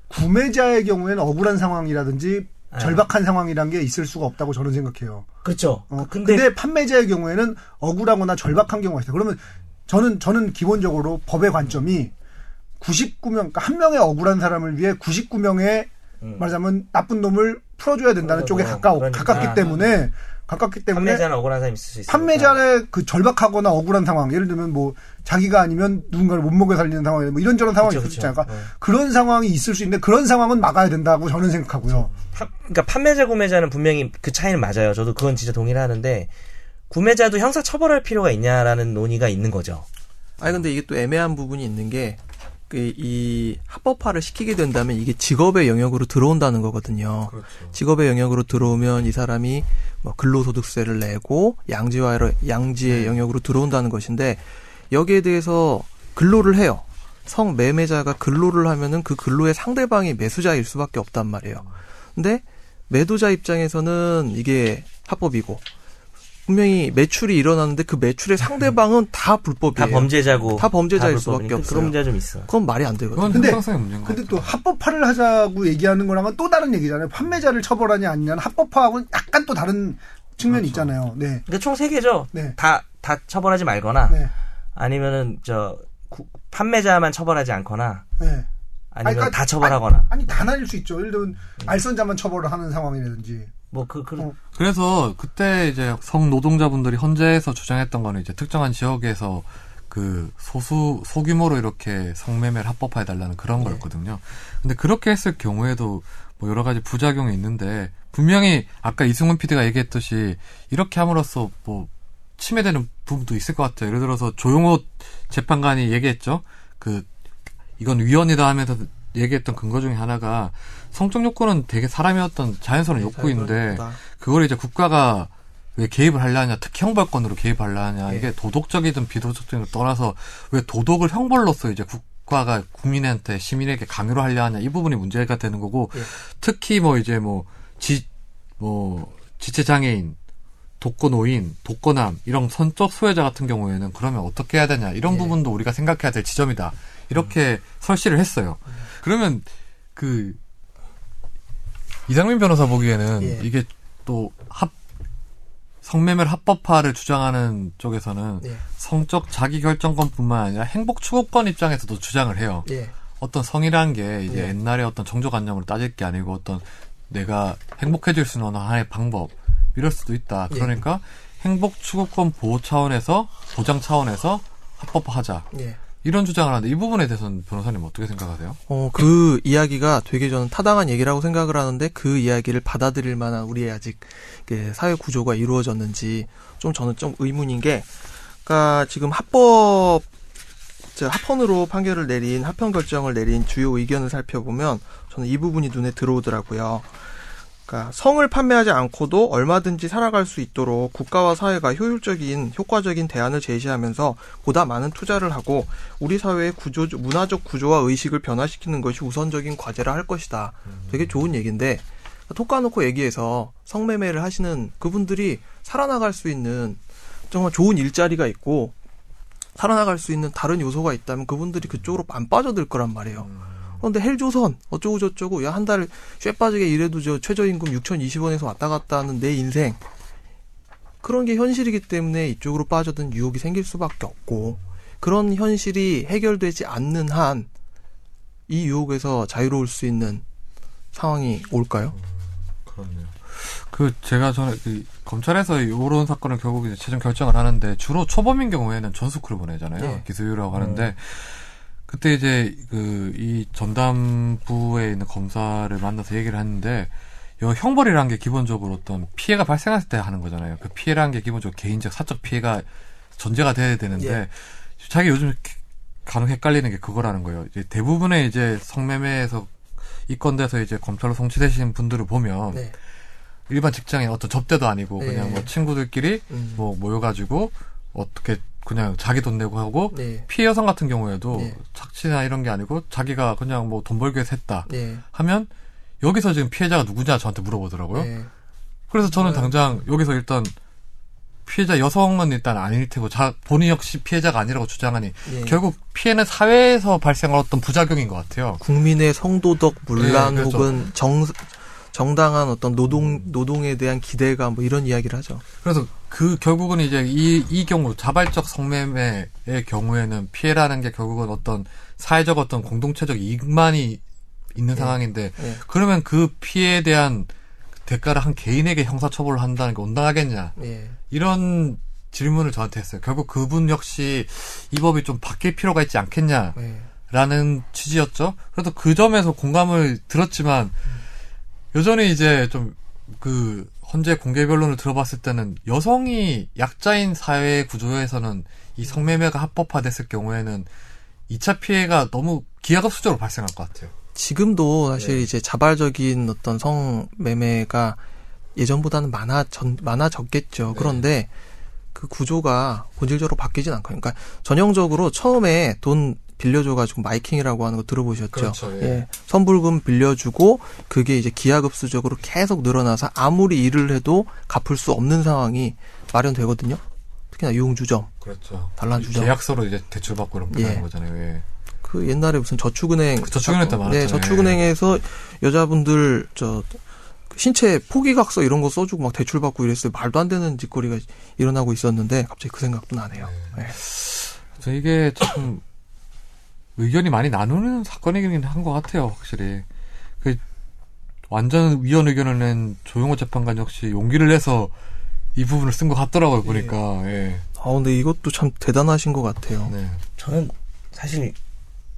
구매자의 경우에는 억울한 상황이라든지 아. 절박한 상황이란 게 있을 수가 없다고 저는 생각해요. 그렇죠. 어, 근데, 근데, 판매자의 경우에는 억울하거나 절박한 경우가 있어요. 그러면 저는 저는 기본적으로 법의 관점이 99명, 그러니까 한 명의 억울한 사람을 위해 99명의 음. 말하자면 나쁜 놈을 풀어줘야 된다는 풀어줘도 쪽에 가까워 그러니까. 가깝기 때문에 가깝기 때문에 판매자는 억울한 사람이 있을 수 있어요. 판매자의 그 절박하거나 억울한 상황, 예를 들면 뭐 자기가 아니면 누군가를 못 먹여 살리는 상황, 뭐 이런저런 상황이 그쵸, 있을 수 있잖아요. 그러니까 네. 그런 상황이 있을 수 있는데 그런 상황은 막아야 된다고 저는 생각하고요. 파- 그러니까 판매자 구매자는 분명히 그 차이는 맞아요. 저도 그건 진짜 동의를 하는데 구매자도 형사 처벌할 필요가 있냐라는 논의가 있는 거죠. 아니 근데 이게 또 애매한 부분이 있는 게그 이 합법화를 시키게 된다면 이게 직업의 영역으로 들어온다는 거거든요. 그렇죠. 직업의 영역으로 들어오면 이 사람이 뭐 근로소득세를 내고 양지화로 양지의 영역으로 들어온다는 것인데 여기에 대해서 근로를 해요. 성매매자가 근로를 하면은 그 근로의 상대방이 매수자일 수밖에 없단 말이에요. 근데 매도자 입장에서는 이게 합법이고 분명히 매출이 일어났는데 그 매출의 상대방은 다 불법이에요. 다 범죄자고 다 범죄자일 다 수밖에 없어요. 그런 문제가 좀 있어. 그건 말이 안 되거든요. 그건 근데- 근데. 또 합법화를 하자고 얘기하는 거랑은 또 다른 얘기잖아요. 판매자를 처벌하냐 아니냐는 합법화하고는 약간 또 다른 측면이 있잖아요. 네. 그러니까 총 세 개죠. 네. 다 다 처벌하지 말거나 네. 아니면은 저 구- 판매자만 처벌하지 않거나 네. 아니면 아니, 그러니까- 다 처벌하거나 아니 다 나뉠 수 있죠. 예를 들면 알선자만 처벌을 하는 상황이라든지. 뭐그그 어. 그래서 그때 이제 성 노동자분들이 헌재에서 주장했던 거는 이제 특정한 지역에서 그 소수 소규모로 이렇게 성매매를 합법화해 달라는 그런 거였거든요. 근데 그렇게 했을 경우에도 뭐 여러 가지 부작용이 있는데 분명히 아까 이승훈 PD가 얘기했듯이 이렇게 함으로써 뭐 침해되는 부분도 있을 것 같아요. 예를 들어서 조용호 재판관이 얘기했죠. 그 이건 위헌이다 하면서 얘기했던 근거 중에 하나가 성적 욕구는 되게 사람의 어떤 자연스러운 욕구인데 그걸 이제 국가가 왜 개입을 하려냐, 특히 형벌권으로 개입하려냐, 이게 도덕적이든 비도덕적인 걸 떠나서 왜 도덕을 형벌로서 이제 국가가 국민한테, 시민에게 강요를 하려 하냐, 이 부분이 문제가 되는 거고, 예. 특히 뭐 이제 뭐, 지, 뭐, 지체 장애인, 독거노인, 독거남, 이런 선적 소외자 같은 경우에는 그러면 어떻게 해야 되냐, 이런 예. 부분도 우리가 생각해야 될 지점이다. 이렇게 설시를 했어요. 그러면 그, 이상민 변호사 보기에는 예. 이게 또 합, 성매매를 합법화를 주장하는 쪽에서는 예. 성적 자기결정권뿐만 아니라 행복 추구권 입장에서도 주장을 해요. 예. 어떤 성이란 게 이제 예. 옛날에 어떤 정조관념으로 따질 게 아니고 어떤 내가 행복해질 수 있는 하나의 방법 이럴 수도 있다. 예. 그러니까 행복 추구권 보호 차원에서 보장 차원에서 합법화하자 예. 이런 주장을 하는데 이 부분에 대해서는 변호사님 어떻게 생각하세요? 어, 그 이야기가 되게 저는 타당한 얘기라고 생각을 하는데 그 이야기를 받아들일 만한 우리의 아직 사회 구조가 이루어졌는지 좀 저는 좀 의문인 게, 그러니까 지금 합법, 저 합헌으로 판결을 내린, 합헌 결정을 내린 주요 의견을 살펴보면 저는 이 부분이 눈에 들어오더라고요. 그러니까 성을 판매하지 않고도 얼마든지 살아갈 수 있도록 국가와 사회가 효율적인 효과적인 대안을 제시하면서 보다 많은 투자를 하고 우리 사회의 구조 문화적 구조와 의식을 변화시키는 것이 우선적인 과제라 할 것이다. 되게 좋은 얘기인데 톡 까놓고 얘기해서 성매매를 하시는 그분들이 살아나갈 수 있는 정말 좋은 일자리가 있고 살아나갈 수 있는 다른 요소가 있다면 그분들이 그쪽으로 안 빠져들 거란 말이에요. 그런데 헬조선 어쩌고 저쩌고 야 한 달 쇠 빠지게 일해도 저 최저임금 6,020원에서 왔다 갔다 하는 내 인생 그런 게 현실이기 때문에 이쪽으로 빠져든 유혹이 생길 수밖에 없고 그런 현실이 해결되지 않는 한 이 유혹에서 자유로울 수 있는 상황이 올까요? 그렇네요. 그 제가 전에 그 검찰에서 이런 사건을 결국 이제 최종 결정을 하는데 주로 초범인 경우에는 전수크를 보내잖아요. 네. 기소유라고 하는데 그때 이제 그 이 전담부에 있는 검사를 만나서 얘기를 했는데 요 형벌이라는 게 기본적으로 어떤 피해가 발생했을 때 하는 거잖아요. 그 피해라는 게 기본적으로 개인적 사적 피해가 전제가 돼야 되는데 예. 자기 요즘 간혹 헷갈리는 게 그거라는 거예요. 이제 대부분의 이제 성매매에서 입건돼서 이제 검찰로 송치되신 분들을 보면 네. 일반 직장인 어떤 접대도 아니고 네. 그냥 뭐 친구들끼리 음. 뭐 모여가지고 어떻게 그냥 자기 돈 내고 하고 네. 피해 여성 같은 경우에도 네. 착취나 이런 게 아니고 자기가 그냥 뭐 돈 벌기 위해서 했다 네. 하면 여기서 지금 피해자가 누구냐 저한테 물어보더라고요. 네. 그래서 저는 네. 당장 여기서 일단 피해자 여성은 일단 아닐 테고 자 본인 역시 피해자가 아니라고 주장하니 예. 결국 피해는 사회에서 발생한 어떤 부작용인 것 같아요. 국민의 성도덕 문란 네, 그렇죠. 혹은 정 정당한 어떤 노동 노동에 대한 기대감 뭐 이런 이야기를 하죠. 그래서 그 결국은 이제 이, 이 경우 자발적 성매매의 경우에는 피해라는 게 결국은 어떤 사회적 어떤 공동체적 이익만이 있는 예. 상황인데 예. 그러면 그 피해에 대한 대가를 한 개인에게 형사처벌을 한다는 게 온당하겠냐 예. 이런 질문을 저한테 했어요. 결국 그분 역시 이 법이 좀 바뀔 필요가 있지 않겠냐 예. 라는 취지였죠. 그래서 그 점에서 공감을 들었지만 여전히 이제 좀 그 헌재 공개 변론을 들어봤을 때는 여성이 약자인 사회 구조에서는 이 성매매가 합법화됐을 경우에는 2차 피해가 너무 기하급수적으로 발생할 것 같아요. 지금도 사실 네. 이제 자발적인 어떤 성매매가 예전보다는 많아 전 많아졌겠죠. 네. 그런데 그 구조가 본질적으로 바뀌진 않거든요. 그러니까 전형적으로 처음에 돈 빌려줘가지고 마이킹이라고 하는 거 들어보셨죠? 그렇죠, 예. 선불금 빌려주고 그게 이제 기하급수적으로 계속 늘어나서 아무리 일을 해도 갚을 수 없는 상황이 마련되거든요. 특히나 유흥주점, 그렇죠. 단란주점. 계약서로 이제 대출받고 이런 예. 하는 거잖아요. 예. 그 옛날에 무슨 저축은행 그 저축은행 때 많았잖아요. 네, 저축은행에서 여자분들 저 신체 포기각서 이런 거 써주고 막 대출 받고 이랬어요. 말도 안 되는 짓거리가 일어나고 있었는데 갑자기 그 생각도 나네요. 네. 저 이게 참 의견이 많이 나누는 사건이긴 한 것 같아요, 확실히. 그 완전 위헌 의견을 낸 조용호 재판관 역시 용기를 내서 이 부분을 쓴 것 같더라고요, 보니까. 예. 아 근데 이것도 참 대단하신 것 같아요. 네. 저는 사실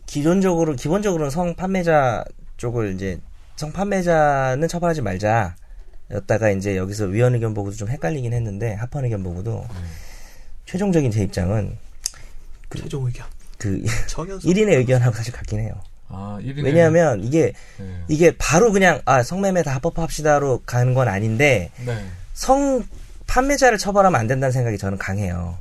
기존적으로 기본적으로는 성 판매자 쪽을 이제 성 판매자는 처벌하지 말자. 였다가 이제 여기서 위헌 의견 보고도 좀 헷갈리긴 했는데 합헌 의견 보고도 최종적인 제 입장은 최종 의견. 그 정연석. 1인의 의견하고 사실 같긴 해요. 아, 1인 왜냐하면 이게 네. 이게 바로 그냥 아 성매매 다 합법합시다로 가는 건 아닌데 네. 성 판매자를 처벌하면 안 된다는 생각이 저는 강해요.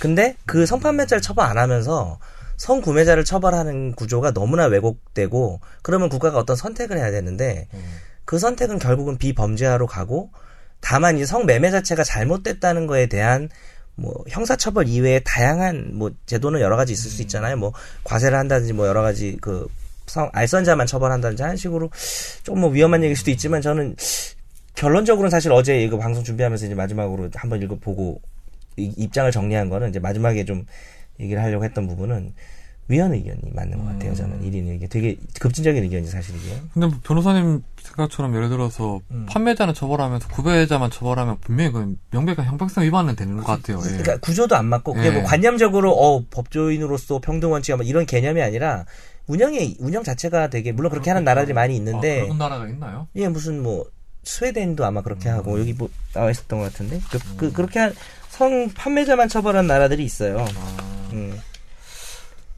근데 그 성판매자를 처벌 안 하면서 성 구매자를 처벌하는 구조가 너무나 왜곡되고 그러면 국가가 어떤 선택을 해야 되는데 음. 그 선택은 결국은 비범죄화로 가고 다만 이 성매매 자체가 잘못됐다는 거에 대한 뭐 형사처벌 이외에 다양한 뭐 제도는 여러 가지 있을 수 있잖아요. 뭐 과세를 한다든지 뭐 여러 가지 그 성, 알선자만 처벌한다든지 하는 식으로 조금 뭐 위험한 얘기일 수도 있지만 저는 결론적으로는 사실 어제 이거 방송 준비하면서 이제 마지막으로 한번 읽어보고 이- 입장을 정리한 거는 이제 마지막에 좀 얘기를 하려고 했던 부분은 위헌 의견이 맞는 것 같아요. 저는 1인 의견. 되게 급진적인 의견이 사실 이게. 근데 뭐 변호사님 생각처럼 예를 들어서 음. 판매자는 처벌하면서 구매자만 처벌하면 분명히 그 명백한 형평성 위반은 되는 것 같아요. 예. 그러니까 구조도 안 맞고 그게 예. 뭐 관념적으로 어 법조인으로서 평등 원칙이 뭐 이런 개념이 아니라 운영의 운영 자체가 되게 물론 그렇게 하는 나라들이 많이 아, 있는데 그런 나라가 있나요? 예 무슨 뭐 스웨덴도 아마 그렇게 하고 여기 뭐 나와 있었던 것 같은데 그, 그 그렇게 한성 판매자만 처벌한 나라들이 있어요. 아, 음.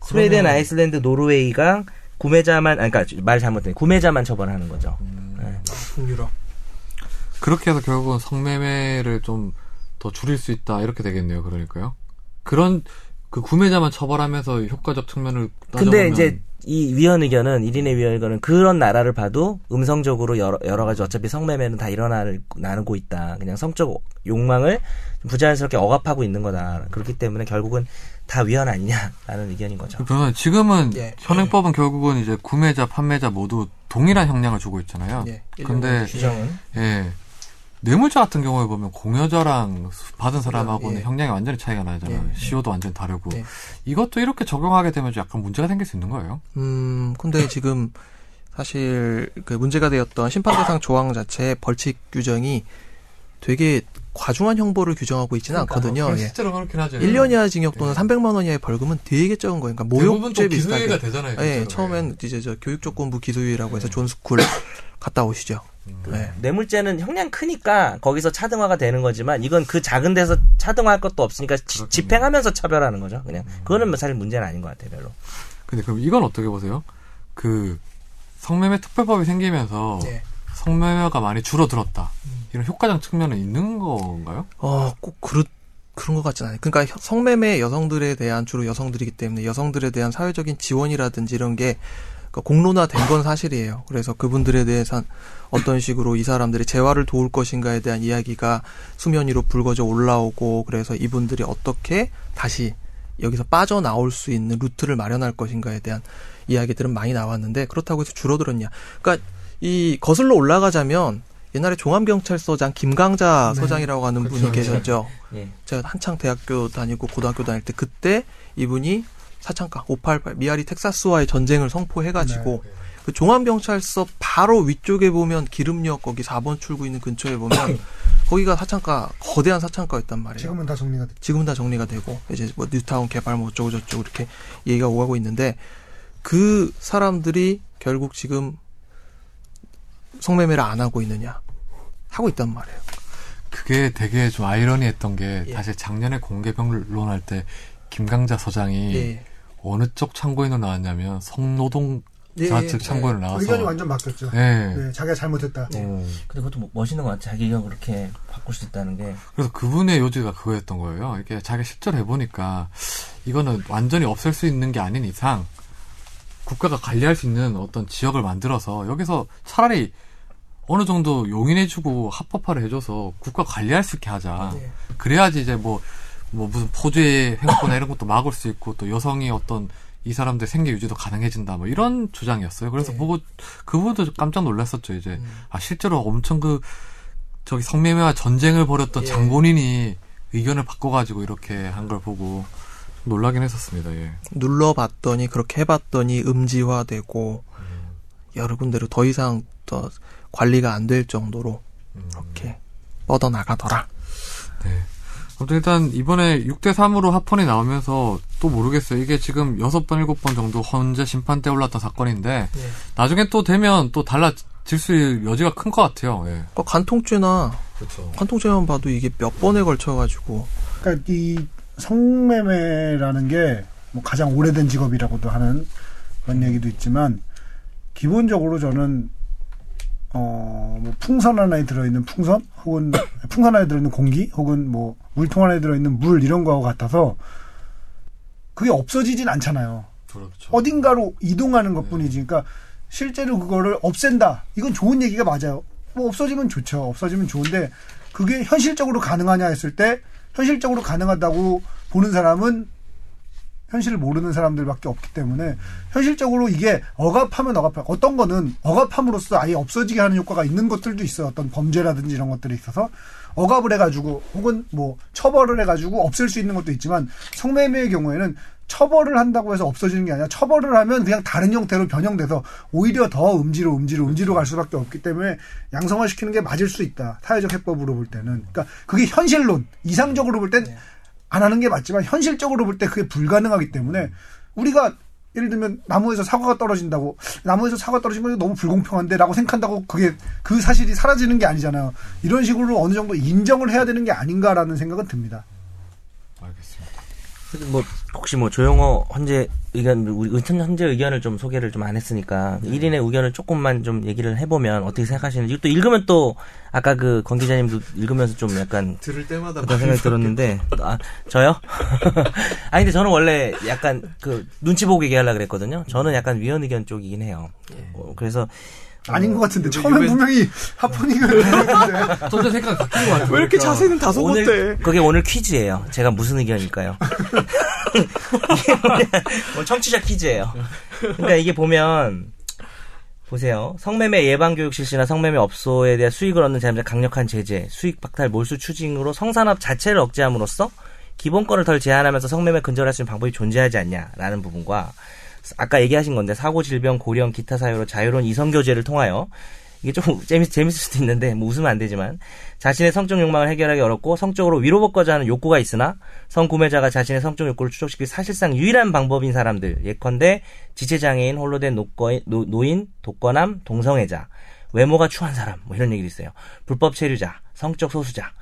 스웨덴, 그러면- 아이슬란드, 노르웨이가 구매자만 아니 그러니까 말 잘못된 구매자만 처벌하는 거죠. 음. 예. 북유럽. 그렇게 해서 결국은 성매매를 좀 더 줄일 수 있다 이렇게 되겠네요. 그러니까요. 그런 그 구매자만 처벌하면서 효과적 측면을 따져보면 근데 이제 이 위헌 의견은 1인의 위헌 의견은 그런 나라를 봐도 음성적으로 여러, 여러 가지 어차피 성매매는 다 일어나고 있다. 그냥 성적 욕망을 부자연스럽게 억압하고 있는 거다. 그렇기 때문에 결국은 다 위헌 아니냐라는 의견인 거죠. 그 변호사님 지금은 예. 현행법은 결국은 이제 구매자, 판매자 모두 동일한 형량을 주고 있잖아요. 예. 근데 규정은 예. 뇌물자 같은 경우에 보면 공여자랑 받은 사람하고는 예. 형량이 완전히 차이가 나잖아요. 예. 시효도 완전히 다르고. 예. 이것도 이렇게 적용하게 되면 좀 약간 문제가 생길 수 있는 거예요. 음, 근데 지금 사실 그 문제가 되었던 심판 대상 조항 자체의 벌칙 규정이 되게 과중한 형벌을 규정하고 있지는 않거든요. 그러니까 예. 실제로 그렇긴 하죠. 1년 이하 징역 또는 예. 300만 원 이하의 벌금은 되게 적은 거예요. 그러니까 모욕죄 비슷하게. 기소유예가 되잖아요. 예, 실제로. 처음엔 이제 저 교육조건부 기소유예라고 해서 존스쿨 갔다 오시죠. 네. 뇌물죄는 형량 크니까 거기서 차등화가 되는 거지만 이건 그 작은 데서 차등화할 것도 없으니까 지-. 집행하면서 차별하는 거죠. 그냥 그거는 뭐 사실 문제는 아닌 것 같아요, 별로. 근데 그럼 이건 어떻게 보세요? 그 성매매 특별법이 생기면서 예. 성매매가 많이 줄어들었다. 이런 효과적 측면은 있는 건가요? 어, 꼭 그렇, 그런 것 같진 않아요. 그러니까 혀- 성매매 여성들에 대한 주로 여성들이기 때문에 여성들에 대한 사회적인 지원이라든지 이런 게 그러니까 공론화된 건 사실이에요. 그래서 그분들에 대해서 어떤 식으로 이 사람들이 재활을 도울 것인가에 대한 이야기가 수면 위로 불거져 올라오고 그래서 이분들이 어떻게 다시 여기서 빠져나올 수 있는 루트를 마련할 것인가에 대한 이야기들은 많이 나왔는데 그렇다고 해서 줄어들었냐. 그러니까 이 거슬러 올라가자면 옛날에 종암경찰서장 김강자 네. 서장이라고 하는 그렇죠. 분이 계셨죠. 예. 제가 한창 대학교 다니고 고등학교 다닐 때 그때 이분이 사창가 588 미아리 텍사스와의 전쟁을 성포해가지고 네. 그 종암경찰서 바로 위쪽에 보면 기름역 거기 4번 출구 있는 근처에 보면 거기가 사창가 거대한 사창가였단 말이에요. 지금은 다 정리가 됐죠. 지금은 다 정리가 되고 이제 뭐 뉴타운 개발 뭐 어쩌고 저쩌고 이렇게 얘기가 오가고 있는데 그 사람들이 결국 지금 성매매를 안 하고 있느냐 하고 있단 말이에요. 그게 되게 좀 아이러니했던 게 예. 사실 작년에 공개 변론할 때 김강자 서장이 예. 어느 쪽 참고인으로 나왔냐면 성노동 자측 참고인으로 나와서 의견이 완전 바뀌었죠. 네. 네, 자기가 잘못했다. 네. 근데 그것도 뭐 멋있는 것 같아. 자기 의견 그렇게 바꿀 수 있다는 게. 그래서 그분의 요지가 그거였던 거예요. 이게 자기가 실제로 해보니까 이거는 완전히 없앨 수 있는 게 아닌 이상 국가가 관리할 수 있는 어떤 지역을 만들어서 여기서 차라리 어느 정도 용인해주고 합법화를 해줘서 국가 관리할 수 있게 하자. 네. 그래야지 이제 뭐, 뭐 무슨 포주의 횡포나 이런 것도 막을 수 있고 또 여성이 어떤 이 사람들 생계 유지도 가능해진다 뭐 이런 주장이었어요. 그래서 네. 보고 그 부분도 깜짝 놀랐었죠. 이제 음. 아 실제로 엄청 그 저기 성매매와 전쟁을 벌였던 예. 장본인이 의견을 바꿔가지고 이렇게 한 걸 보고 좀 놀라긴 했었습니다. 예. 눌러봤더니 그렇게 해봤더니 음지화되고 여러 군데로 더 이상 더 관리가 안 될 정도로 이렇게 뻗어 나가더라. 네. 아무튼 일단 이번에 6대 3으로 합헌이 나오면서 또 모르겠어요. 이게 지금 6번, 7번 정도 헌재 심판 때 올랐던 사건인데 네. 나중에 또 되면 또 달라질 수 있을 여지가 큰 것 같아요. 예. 그러니까 간통죄나 그렇죠. 간통죄만 봐도 이게 몇 번에 걸쳐 가지고 그러니까 이 성매매라는 게 뭐 가장 오래된 직업이라고도 하는 그런 얘기도 있지만 기본적으로 저는 어 뭐 풍선 안에 들어있는 풍선 혹은 풍선 안에 들어있는 공기 혹은 뭐 물통 안에 들어있는 물 이런 거하고 같아서 그게 없어지진 않잖아요. 그렇죠. 어딘가로 이동하는 것 뿐이지. 그러니까 실제로 그거를 없앤다. 이건 좋은 얘기가 맞아요. 뭐 없어지면 좋죠. 없어지면 좋은데 그게 현실적으로 가능하냐 했을 때 현실적으로 가능하다고 보는 사람은 현실을 모르는 사람들밖에 없기 때문에 현실적으로 이게 억압하면 억압하 어떤 거는 억압함으로써 아예 없어지게 하는 효과가 있는 것들도 있어요. 어떤 범죄라든지 이런 것들이 있어서 억압을 해가지고 혹은 뭐 처벌을 해가지고 없앨 수 있는 것도 있지만 성매매의 경우에는 처벌을 한다고 해서 없어지는 게 아니라 처벌을 하면 그냥 다른 형태로 변형돼서 오히려 더 음지로 음지로 음지로 갈 수밖에 없기 때문에 양성화시키는 게 맞을 수 있다. 사회적 해법으로 볼 때는. 그러니까 그게 현실론 이상적으로 볼 땐안 하는 게 맞지만 현실적으로 볼 때 그게 불가능하기 때문에 우리가 예를 들면 나무에서 사과가 떨어진다고 나무에서 사과 떨어진 건 너무 불공평한데라고 생각한다고 그게 그 사실이 사라지는 게 아니잖아요. 이런 식으로 어느 정도 인정을 해야 되는 게 아닌가라는 생각은 듭니다. 뭐 혹시 뭐 조용호 헌재 의견 우리 은천 헌재 의견을 좀 소개를 좀 안 했으니까 네. 1인의 의견을 조금만 좀 얘기를 해보면 어떻게 생각하시는지 또 읽으면 또 아까 그 권 기자님도 읽으면서 좀 약간 들을 때마다 그런 생각이 들었는데 아 저요? 아니 근데 저는 원래 약간 그 눈치 보고 얘기하려 그랬거든요. 저는 약간 위원 의견 쪽이긴 해요. 어, 그래서 아닌 것 같은데 요번- 분명히 하프닝을 했는데 전자 생각 바뀐 것 같아요. 왜 이렇게 자세는 다소 못해? 오늘 그게 오늘 퀴즈예요. 제가 무슨 의견일까요? 청취자 퀴즈예요. 그러니까 이게 보면 보세요. 성매매 예방 교육 실시나 성매매 업소에 대한 수익을 얻는 자금자 강력한 제재, 수익 박탈 몰수 추징으로 성산업 자체를 억제함으로써 기본권을 덜 제한하면서 성매매 근절할 수 있는 방법이 존재하지 않냐라는 부분과 아까 얘기하신 건데 사고 질병 고령 기타 사유로 자유로운 이성 교제를 통하여 이게 좀 재밌, 재밌을 수도 있는데 뭐 웃으면 안 되지만 자신의 성적 욕망을 해결하기 어렵고 성적으로 위로받고자 하는 욕구가 있으나 성구매자가 자신의 성적 욕구를 추적시킬 사실상 유일한 방법인 사람들. 예컨대 지체장애인 홀로 된 노인 독거남 동성애자 외모가 추한 사람 뭐 이런 얘기도 있어요. 불법 체류자 성적 소수자.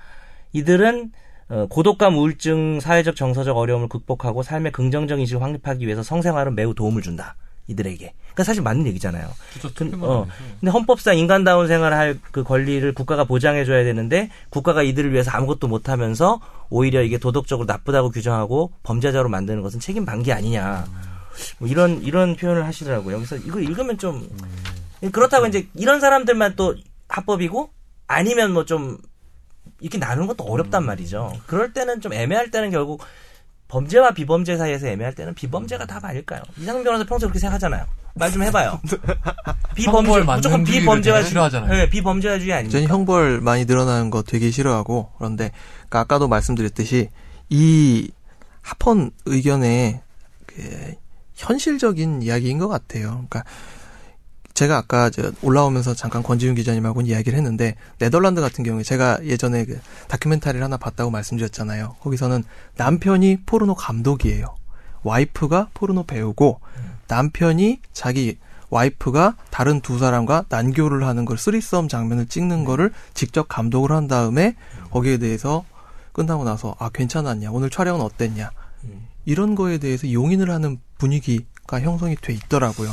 이들은 어, 고독감 우울증 사회적 정서적 어려움을 극복하고 삶의 긍정적 인식을 확립하기 위해서 성생활은 매우 도움을 준다 이들에게 그러니까 사실 맞는 얘기잖아요. 근- 특별한 어. 근데 헌법상 인간다운 생활을 할그 권리를 국가가 보장해줘야 되는데 국가가 이들을 위해서 아무것도 못하면서 오히려 이게 도덕적으로 나쁘다고 규정하고 범죄자로 만드는 것은 책임 방기 아니냐 뭐 이런 이런 표현을 하시더라고요. 그래서 이거 읽으면 좀 그렇다고 이제 이런 사람들만 또 합법이고 아니면 뭐좀 이렇게 나누는 것도 어렵단 말이죠. 그럴 때는 좀 애매할 때는 결국 범죄와 비범죄 사이에서 애매할 때는 비범죄가 답 아닐까요? 이상민 변호사 평소에 그렇게 생각하잖아요. 말 좀 해봐요. 비범죄 형벌 맞는 무조건 비범죄와 싫어하잖아요. 네, 비범죄주의 아닙니까? 저는 형벌 많이 늘어나는 거 되게 싫어하고 그런데 그러니까 아까도 말씀드렸듯이 이 합헌 의견에 그 현실적인 이야기인 것 같아요. 그러니까 제가 아까 저 올라오면서 잠깐 권지윤 기자님하고 이야기를 했는데 네덜란드 같은 경우에 제가 예전에 그 다큐멘터리를 하나 봤다고 말씀드렸잖아요. 거기서는 남편이 포르노 감독이에요. 와이프가 포르노 배우고 남편이 자기 와이프가 다른 두 사람과 난교를 하는 걸 쓰리썸 장면을 찍는 거를 직접 감독을 한 다음에 거기에 대해서 끝나고 나서 아 괜찮았냐 오늘 촬영은 어땠냐 이런 거에 대해서 용인을 하는 분위기가 형성이 돼 있더라고요.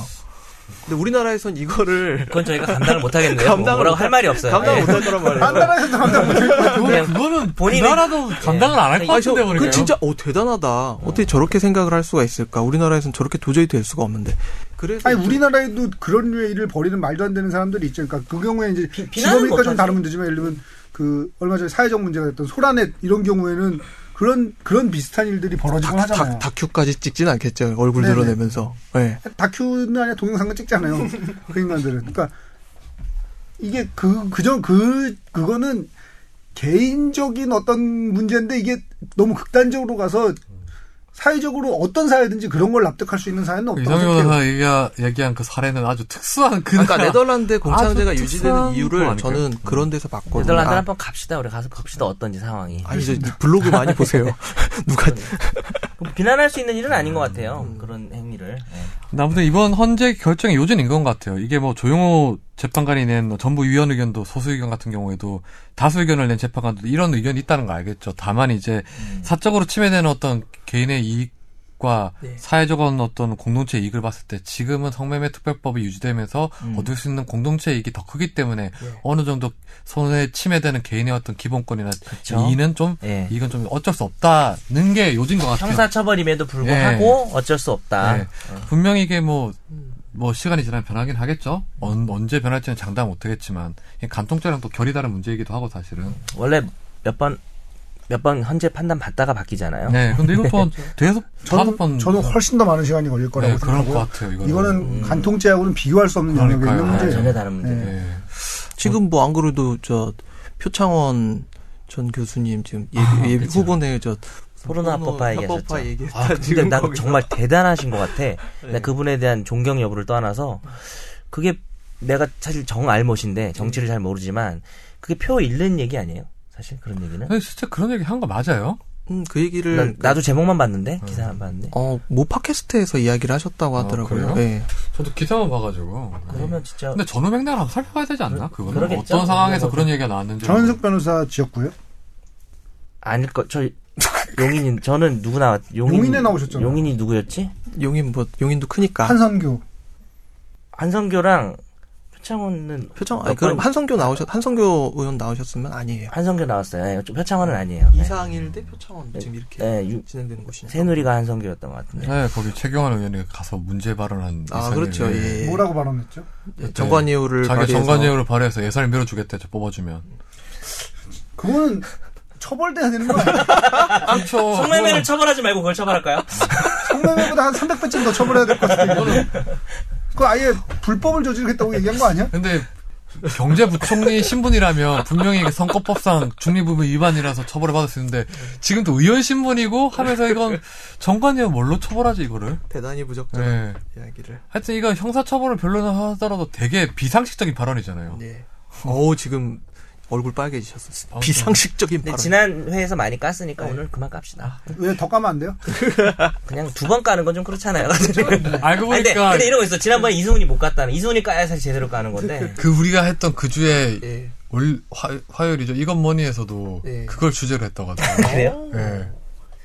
근데 우리나라에선 이거를 그건 저희가 감당을 못 하겠네요. 감당을 뭐라고 못할 말이 없어요. 감당 예. 못할 거란 말이에요. 딴 나라에서도 감당. 그거, 그냥 그거는 본인이- 그 나라도 감당을 안 할 것 같은데 그 그러니까. 진짜 어 대단하다. 어떻게 저렇게 생각을 할 수가 있을까? 우리나라에선 저렇게 도저히 될 수가 없는데. 그래서 아니 좀- 우리나라에도 그런 류의 일을 벌이는 말도 안 되는 사람들이 있죠. 그러니까 그 경우에 이제 직업이니까 좀. 다른 문제지만 예를 들면 그 얼마 전에 사회적 문제가 됐던 소라넷 이런 경우에는 그런 그런 비슷한 일들이 벌어지곤 다, 하잖아요. 다, 다큐까지 찍진 않겠죠. 얼굴 네네. 드러내면서. 예. 다큐는 아니라 동영상을 찍잖아요. 그 인간들은. 그러니까 이게 그 그저 그 그거는 개인적인 어떤 문제인데 이게 너무 극단적으로 가서 사회적으로 어떤 사회든지 그런 걸 납득할 수 있는 사회는 없다고 생각해요. 변호사 얘기가, 얘기한 그 사례는 아주 특수한 그 나라. 네덜란드 공창제가 아주 유지되는 이유를 아닐까요? 저는 그런 데서 봤거든요. 네덜란드 아, 한번 갑시다. 우리 가서 봅시다. 어떤지 상황이. 아니 저 블로그 많이 보세요. 누가 그럼 비난할 수 있는 일은 아닌 것 같아요. 그런 행위를. 예. 아무튼 이번 헌재 결정의 요지는 이건 것 같아요. 이게 뭐 조용호 재판관이 낸뭐 전부 위원 의견도 소수 의견 같은 경우에도 다수 의견을 낸 재판관도 이런 의견이 있다는 거 알겠죠. 다만 이제 사적으로 침해되는 어떤 개인의 이익 과 네. 사회적인 어떤 공동체 이익을 봤을 때 지금은 성매매 특별법이 유지되면서 음. 얻을 수 있는 공동체 이익이 더 크기 때문에 네. 어느 정도 손에 침해되는 개인의 어떤 기본권이나 그쵸. 이익은 좀 예. 이건 좀 어쩔 수 없다는 게 요지인 것 같아요. 형사처벌임에도 불구하고 어쩔 수 없다. 네. 분명히 이게 뭐, 뭐 시간이 지나면 변하긴 하겠죠. 언, 언제 변할지는 장담 못하겠지만 이게 간통죄랑 또 결이 다른 문제이기도 하고 사실은. 원래 몇 번, 몇 번 헌재 판단 받다가 바뀌잖아요. 네, 근데 이것도 한 대여섯 다섯 저는, 번 저는 훨씬 더 많은 시간이 걸릴 거라고 네, 그럴 것. 같아요. 이거는. 이거는 간통죄하고는 비교할 수 없는 영역에. 있는 아, 문제예요. 전혀 다른 문제. 네. 네. 지금 뭐 안 그래도 저 표창원 전 교수님 지금 예비, 아, 예비 그쵸. 후보네 저 포르노 합법화 얘기하셨죠. 얘기했다. 아, 근데 거기서. 정말 대단하신 것 같아. 네. 나 그분에 대한 존경 여부를 떠나서 그게 내가 사실 정 알못인데 정치를 잘 모르지만 그게 표 잃는 얘기 아니에요? 사실 그런 얘기는. 근데 진짜 그런 얘기 한 거 맞아요? 음, 그 얘기를 난, 나도 제목만 봤는데 기사 안 봤는데. 어, 모 팟캐스트에서 이야기를 하셨다고 아, 하더라고요. 그래요? 예. 저도 기사만 봐가지고. 그러면 진짜 근데 전후 맥락을 한번 살펴봐야 되지 않나? 그거는 그러겠죠. 어떤 상황에서 그런 얘기가 나왔는지. 전현석 변호사 지었고요. 아닐 거. 저 용인이 저는 누구 나왔? 용인, 용인에 나오셨잖아요. 용인이 누구였지? 용인 뭐 용인도 크니까. 한선교. 한성교랑 표창원은 표창 몇 아니 그럼 번- 한성교 나오셨 한성교 의원 나오셨으면 아니에요. 한성교 나왔어요. 네, 표창원은 아니에요. 네. 이상일 대 표창원 지금 이렇게 네, 유- 진행되는 곳이니까. 새누리가 한성교였던 것 같은데. 네, 거기 최경환 의원이 가서 문제 발언한. 아 이상일 그렇죠. 의원이 예. 뭐라고 발언했죠? 정관이유를 자기 발휘해서 정관예우를 발휘해서 예산을 밀어주겠대, 저 뽑아주면. 그거는 처벌돼야 되는 거 아니야? 그렇죠. 성매매를 처벌하지 말고 그걸 처벌할까요? 성매매보다 한 300배쯤 더 처벌해야 될 것 같은데 이거는 그 아예 불법을 저지르겠다고 얘기한 거 아니야? 근데 경제부총리 신분이라면 분명히 선거법상 중립부분 위반이라서 처벌을 받을 수 있는데 지금 또 의원 신분이고 하면서 이건 정관이면 뭘로 처벌하지 이거를? 대단히 부적절한 네. 이야기를. 하여튼 이거 형사처벌을 별로는 하더라도 되게 비상식적인 발언이잖아요. 네. 어우 지금 얼굴 빨개지셨어요. 비상식적인 근데 발언. 지난 회에서 많이 깠으니까 오늘 그만 깝시다. 왜 더 까면 안 돼요? 그냥 두 번 까는 건 좀 그렇잖아요. 알고 아니, 근데, 보니까 근데 이런 거 있어. 지난번에 이승훈이 못 깠다는. 이승훈이 까야 사실 제대로 까는 건데. 그 우리가 했던 그 주에 예. 월 화, 화요일이죠. 이건 뭐니에서도 네. 그걸 주제로 했다고 하더라고요. 그래요? 네.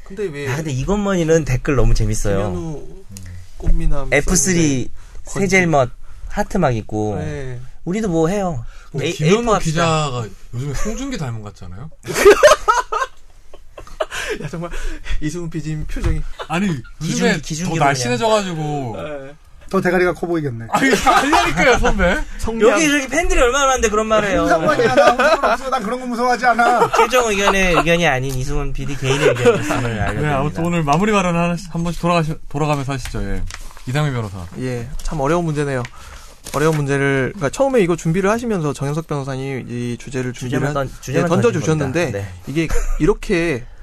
근데 왜 아, 근데 이것머니는 댓글 너무 재밌어요. 꽃미남 F3 건지. 세젤멋 하트 막 있고. 네. 우리도 뭐 해요. 뭐 A- 김현우 A4 합시다. 기자가 요즘에 송중기 닮은 것 같잖아요. 야 정말 이승훈 PD님 표정이 아니 기중- 요즘에 더 기중기로 날씬해져가지고 더 대가리가 커 보이겠네. 아니 아니니까요 선배. 성량 여기 저기 팬들이 얼마나 많은데 그런 말을 해요. 상관이야. 난 그런 거 무서워하지 않아. 최종 의견의 의견이 아닌 이승훈 PD 개인의 의견이었음을 네 알려드립니다. 아무튼 오늘 마무리 발언 하나 한 번씩 돌아가시 돌아가면서 하시죠. 예. 이상민 변호사. 예, 참 어려운 문제네요. 어려운 문제를 그러니까 처음에 이거 준비를 하시면서 정현석 변호사님 이 주제를 준비를 던- 예, 던져 주셨는데. 네. 이게 이렇게.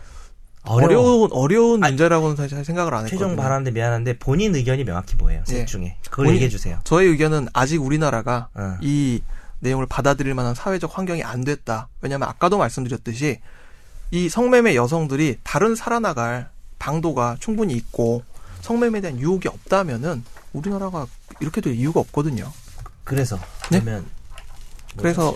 어려운 어려운 문제라고는 사실 생각을 안 했거든요. 최종 발언인데 미안한데 본인 의견이 명확히 뭐예요? 셋 예. 중에 그걸 본인- 얘기해 주세요. 저의 의견은 아직 우리나라가 어. 이 내용을 받아들일 만한 사회적 환경이 안 됐다. 왜냐하면 아까도 말씀드렸듯이 이 성매매 여성들이 다른 살아나갈 방도가 충분히 있고 성매매에 대한 유혹이 없다면은 우리나라가 이렇게 될 이유가 없거든요. 그래서 네? 그러면 그래서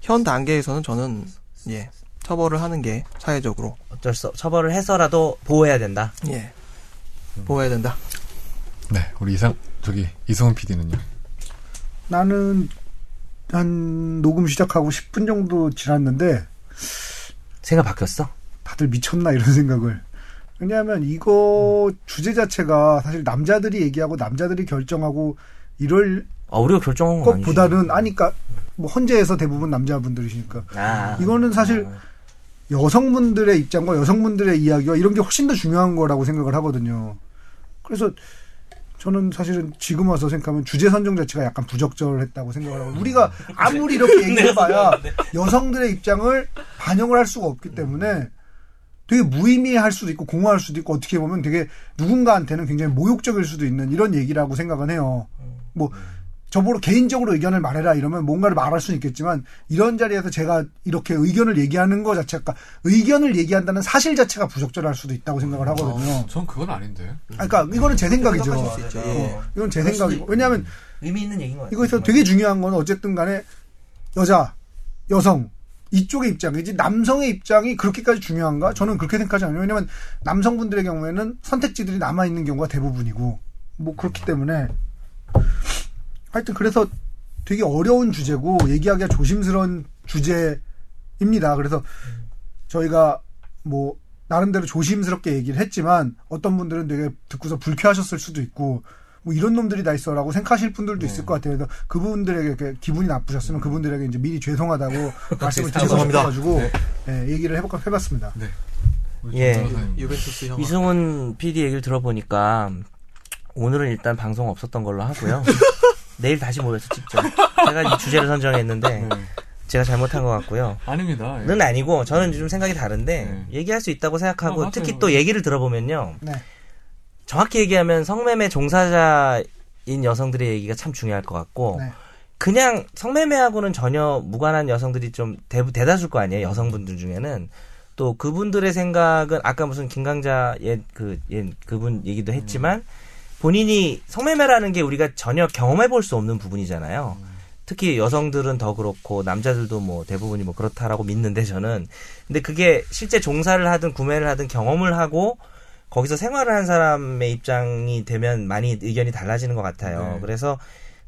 현 단계에서는 저는 예 처벌을 하는 게 사회적으로 어쩔 수 없- 처벌을 해서라도 보호해야 된다. 예 보호해야 된다. 네 우리 이상 저기 이승훈 PD는요. 나는 한 녹음 시작하고 10분 정도 지났는데 생각 바뀌었어? 다들 미쳤나 이런 생각을. 왜냐하면 이거 주제 자체가 사실 남자들이 얘기하고 남자들이 결정하고 이럴 아, 우리가 결정한. 것보다는 아니까 뭐 헌재에서 대부분 남자분들이시니까. 아, 이거는 사실 여성분들의 입장과 여성분들의 이야기와 이런 게 훨씬 더 중요한 거라고 생각을 하거든요. 그래서 저는 사실은 지금 와서 생각하면 주제 선정 자체가 약간 부적절했다고 생각을 하고 우리가 아무리 이렇게 얘기해봐야 여성들의 입장을 반영을 할 수가 없기 때문에 되게 무의미할 수도 있고 공허할 수도 있고 어떻게 보면 되게 누군가한테는 굉장히 모욕적일 수도 있는 이런 얘기라고 생각은 해요. 뭐 저보고 개인적으로 의견을 말해라 이러면 뭔가를 말할 수는 있겠지만 이런 자리에서 제가 이렇게 의견을 얘기하는 것 자체가 의견을 얘기한다는 사실 자체가 부적절할 수도 있다고 생각을 하거든요. 전 그건 아닌데. 아, 그러니까 이거는 제 생각이죠. 있죠. 예. 어, 이건 제 생각이고 왜냐하면 의미 있는 얘기인 것 같아요. 이거에서 되게 중요한 건 어쨌든 간에 여자, 여성 이쪽의 입장이지 남성의 입장이 그렇게까지 중요한가? 저는 그렇게 생각하지 않아요. 왜냐하면 남성분들의 경우에는 선택지들이 남아 있는 경우가 대부분이고 뭐 그렇기 때문에 하여튼 그래서 되게 어려운 주제고 얘기하기가 조심스러운 주제입니다. 그래서 저희가 뭐 나름대로 조심스럽게 얘기를 했지만 어떤 분들은 되게 듣고서 불쾌하셨을 수도 있고 뭐 이런 놈들이 다 있어라고 생각하실 분들도 있을 것 같아요. 그래서 그분들에게 이렇게 기분이 나쁘셨으면 그분들에게 이제 미리 죄송하다고 말씀을 드리고 죄송합니다. 싶어가지고 예, 얘기를 해볼까 해봤습니다. 네. 예. 유벤투스 형. 이승훈 PD 얘기를 들어보니까 오늘은 일단 방송 없었던 걸로 하고요. 내일 다시 모여서 찍죠. 제가 이 주제를 선정했는데 네. 제가 잘못한 것 같고요. 아닙니다. 예. 는 아니고 저는 좀 생각이 다른데 네. 얘기할 수 있다고 생각하고 아. 특히 또 얘기를 들어보면요. 네. 정확히 얘기하면 성매매 종사자인 여성들의 얘기가 참 중요할 것 같고 네. 그냥 성매매하고는 전혀 무관한 여성들이 좀 대, 대다수일 거 아니에요 여성분들 중에는 또 그분들의 생각은 아까 무슨 김강자 옛그 옛 그분 얘기도 했지만 본인이 성매매라는 게 우리가 전혀 경험해 볼 수 없는 부분이잖아요. 특히 여성들은 더 그렇고 남자들도 뭐 대부분이 뭐 그렇다라고 믿는데 저는 근데 그게 실제 종사를 하든 구매를 하든 경험을 하고 거기서 생활을 한 사람의 입장이 되면 많이 의견이 달라지는 것 같아요. 네. 그래서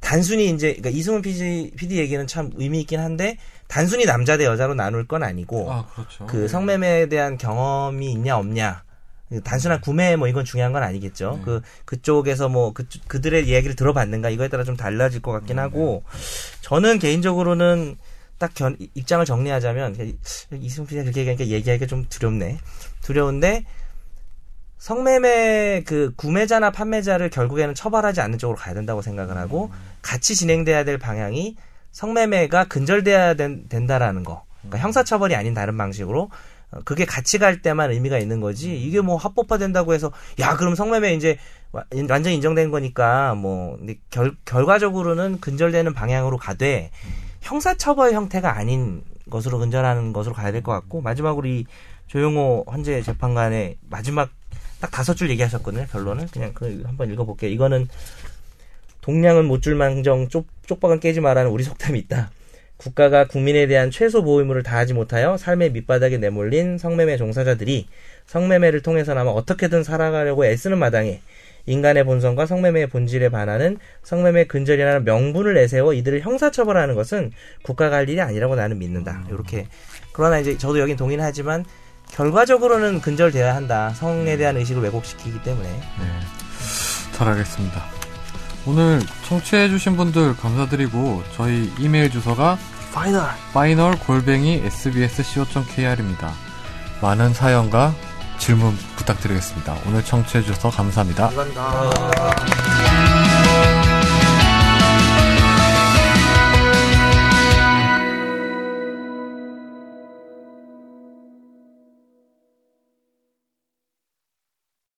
단순히 이제 그러니까 이승훈 PD, PD 얘기는 참 의미 있긴 한데 단순히 남자 대 여자로 나눌 건 아니고 아, 그렇죠. 그 성매매에 대한 경험이 있냐 없냐 그 단순한 구매 뭐 이건 중요한 건 아니겠죠. 네. 그 그쪽에서 뭐 그, 그들의 이야기를 들어봤는가 이거에 따라 좀 달라질 것 같긴 하고 저는 개인적으로는 딱 견, 입장을 정리하자면 이승훈 PD가 그렇게 얘기하니까 얘기하기가 좀 두렵네. 두려운데 성매매 그 구매자나 판매자를 결국에는 처벌하지 않는 쪽으로 가야 된다고 생각을 하고 같이 진행돼야 될 방향이 성매매가 근절돼야 된, 된다라는 거. 그러니까 형사처벌이 아닌 다른 방식으로 어, 그게 같이 갈 때만 의미가 있는 거지. 이게 뭐 합법화 된다고 해서 야 그럼 성매매 이제 와- 완전 인정된 거니까 뭐 근데 결, 결과적으로는 근절되는 방향으로 가되 형사처벌 형태가 아닌 것으로 근절하는 것으로 가야 될 것 같고 마지막으로 이 조용호 헌재 재판관의 마지막 딱 다섯 줄 얘기하셨거든요. 결론을 그냥 그 한번 읽어볼게요. 이거는 동량은 못 줄망정 쪽, 쪽박은 깨지 마라는 우리 속담이 있다. 국가가 국민에 대한 최소 보호 의무를 다하지 못하여 삶의 밑바닥에 내몰린 성매매 종사자들이 성매매를 통해서나마 어떻게든 살아가려고 애쓰는 마당에 인간의 본성과 성매매의 본질에 반하는 성매매 근절이라는 명분을 내세워 이들을 형사처벌하는 것은 국가가 할 일이 아니라고 나는 믿는다. 이렇게 그러나 이제 저도 여긴 동의는 하지만 결과적으로는 근절돼야 한다. 성에 대한 의식을 왜곡시키기 때문에 네. 잘 알겠습니다. 오늘 청취해주신 분들 감사드리고, 저희 이메일 주소가 final. final 골뱅이 sbsco.kr입니다. 많은 사연과 질문 부탁드리겠습니다. 오늘 청취해주셔서 감사합니다. 감사합니다.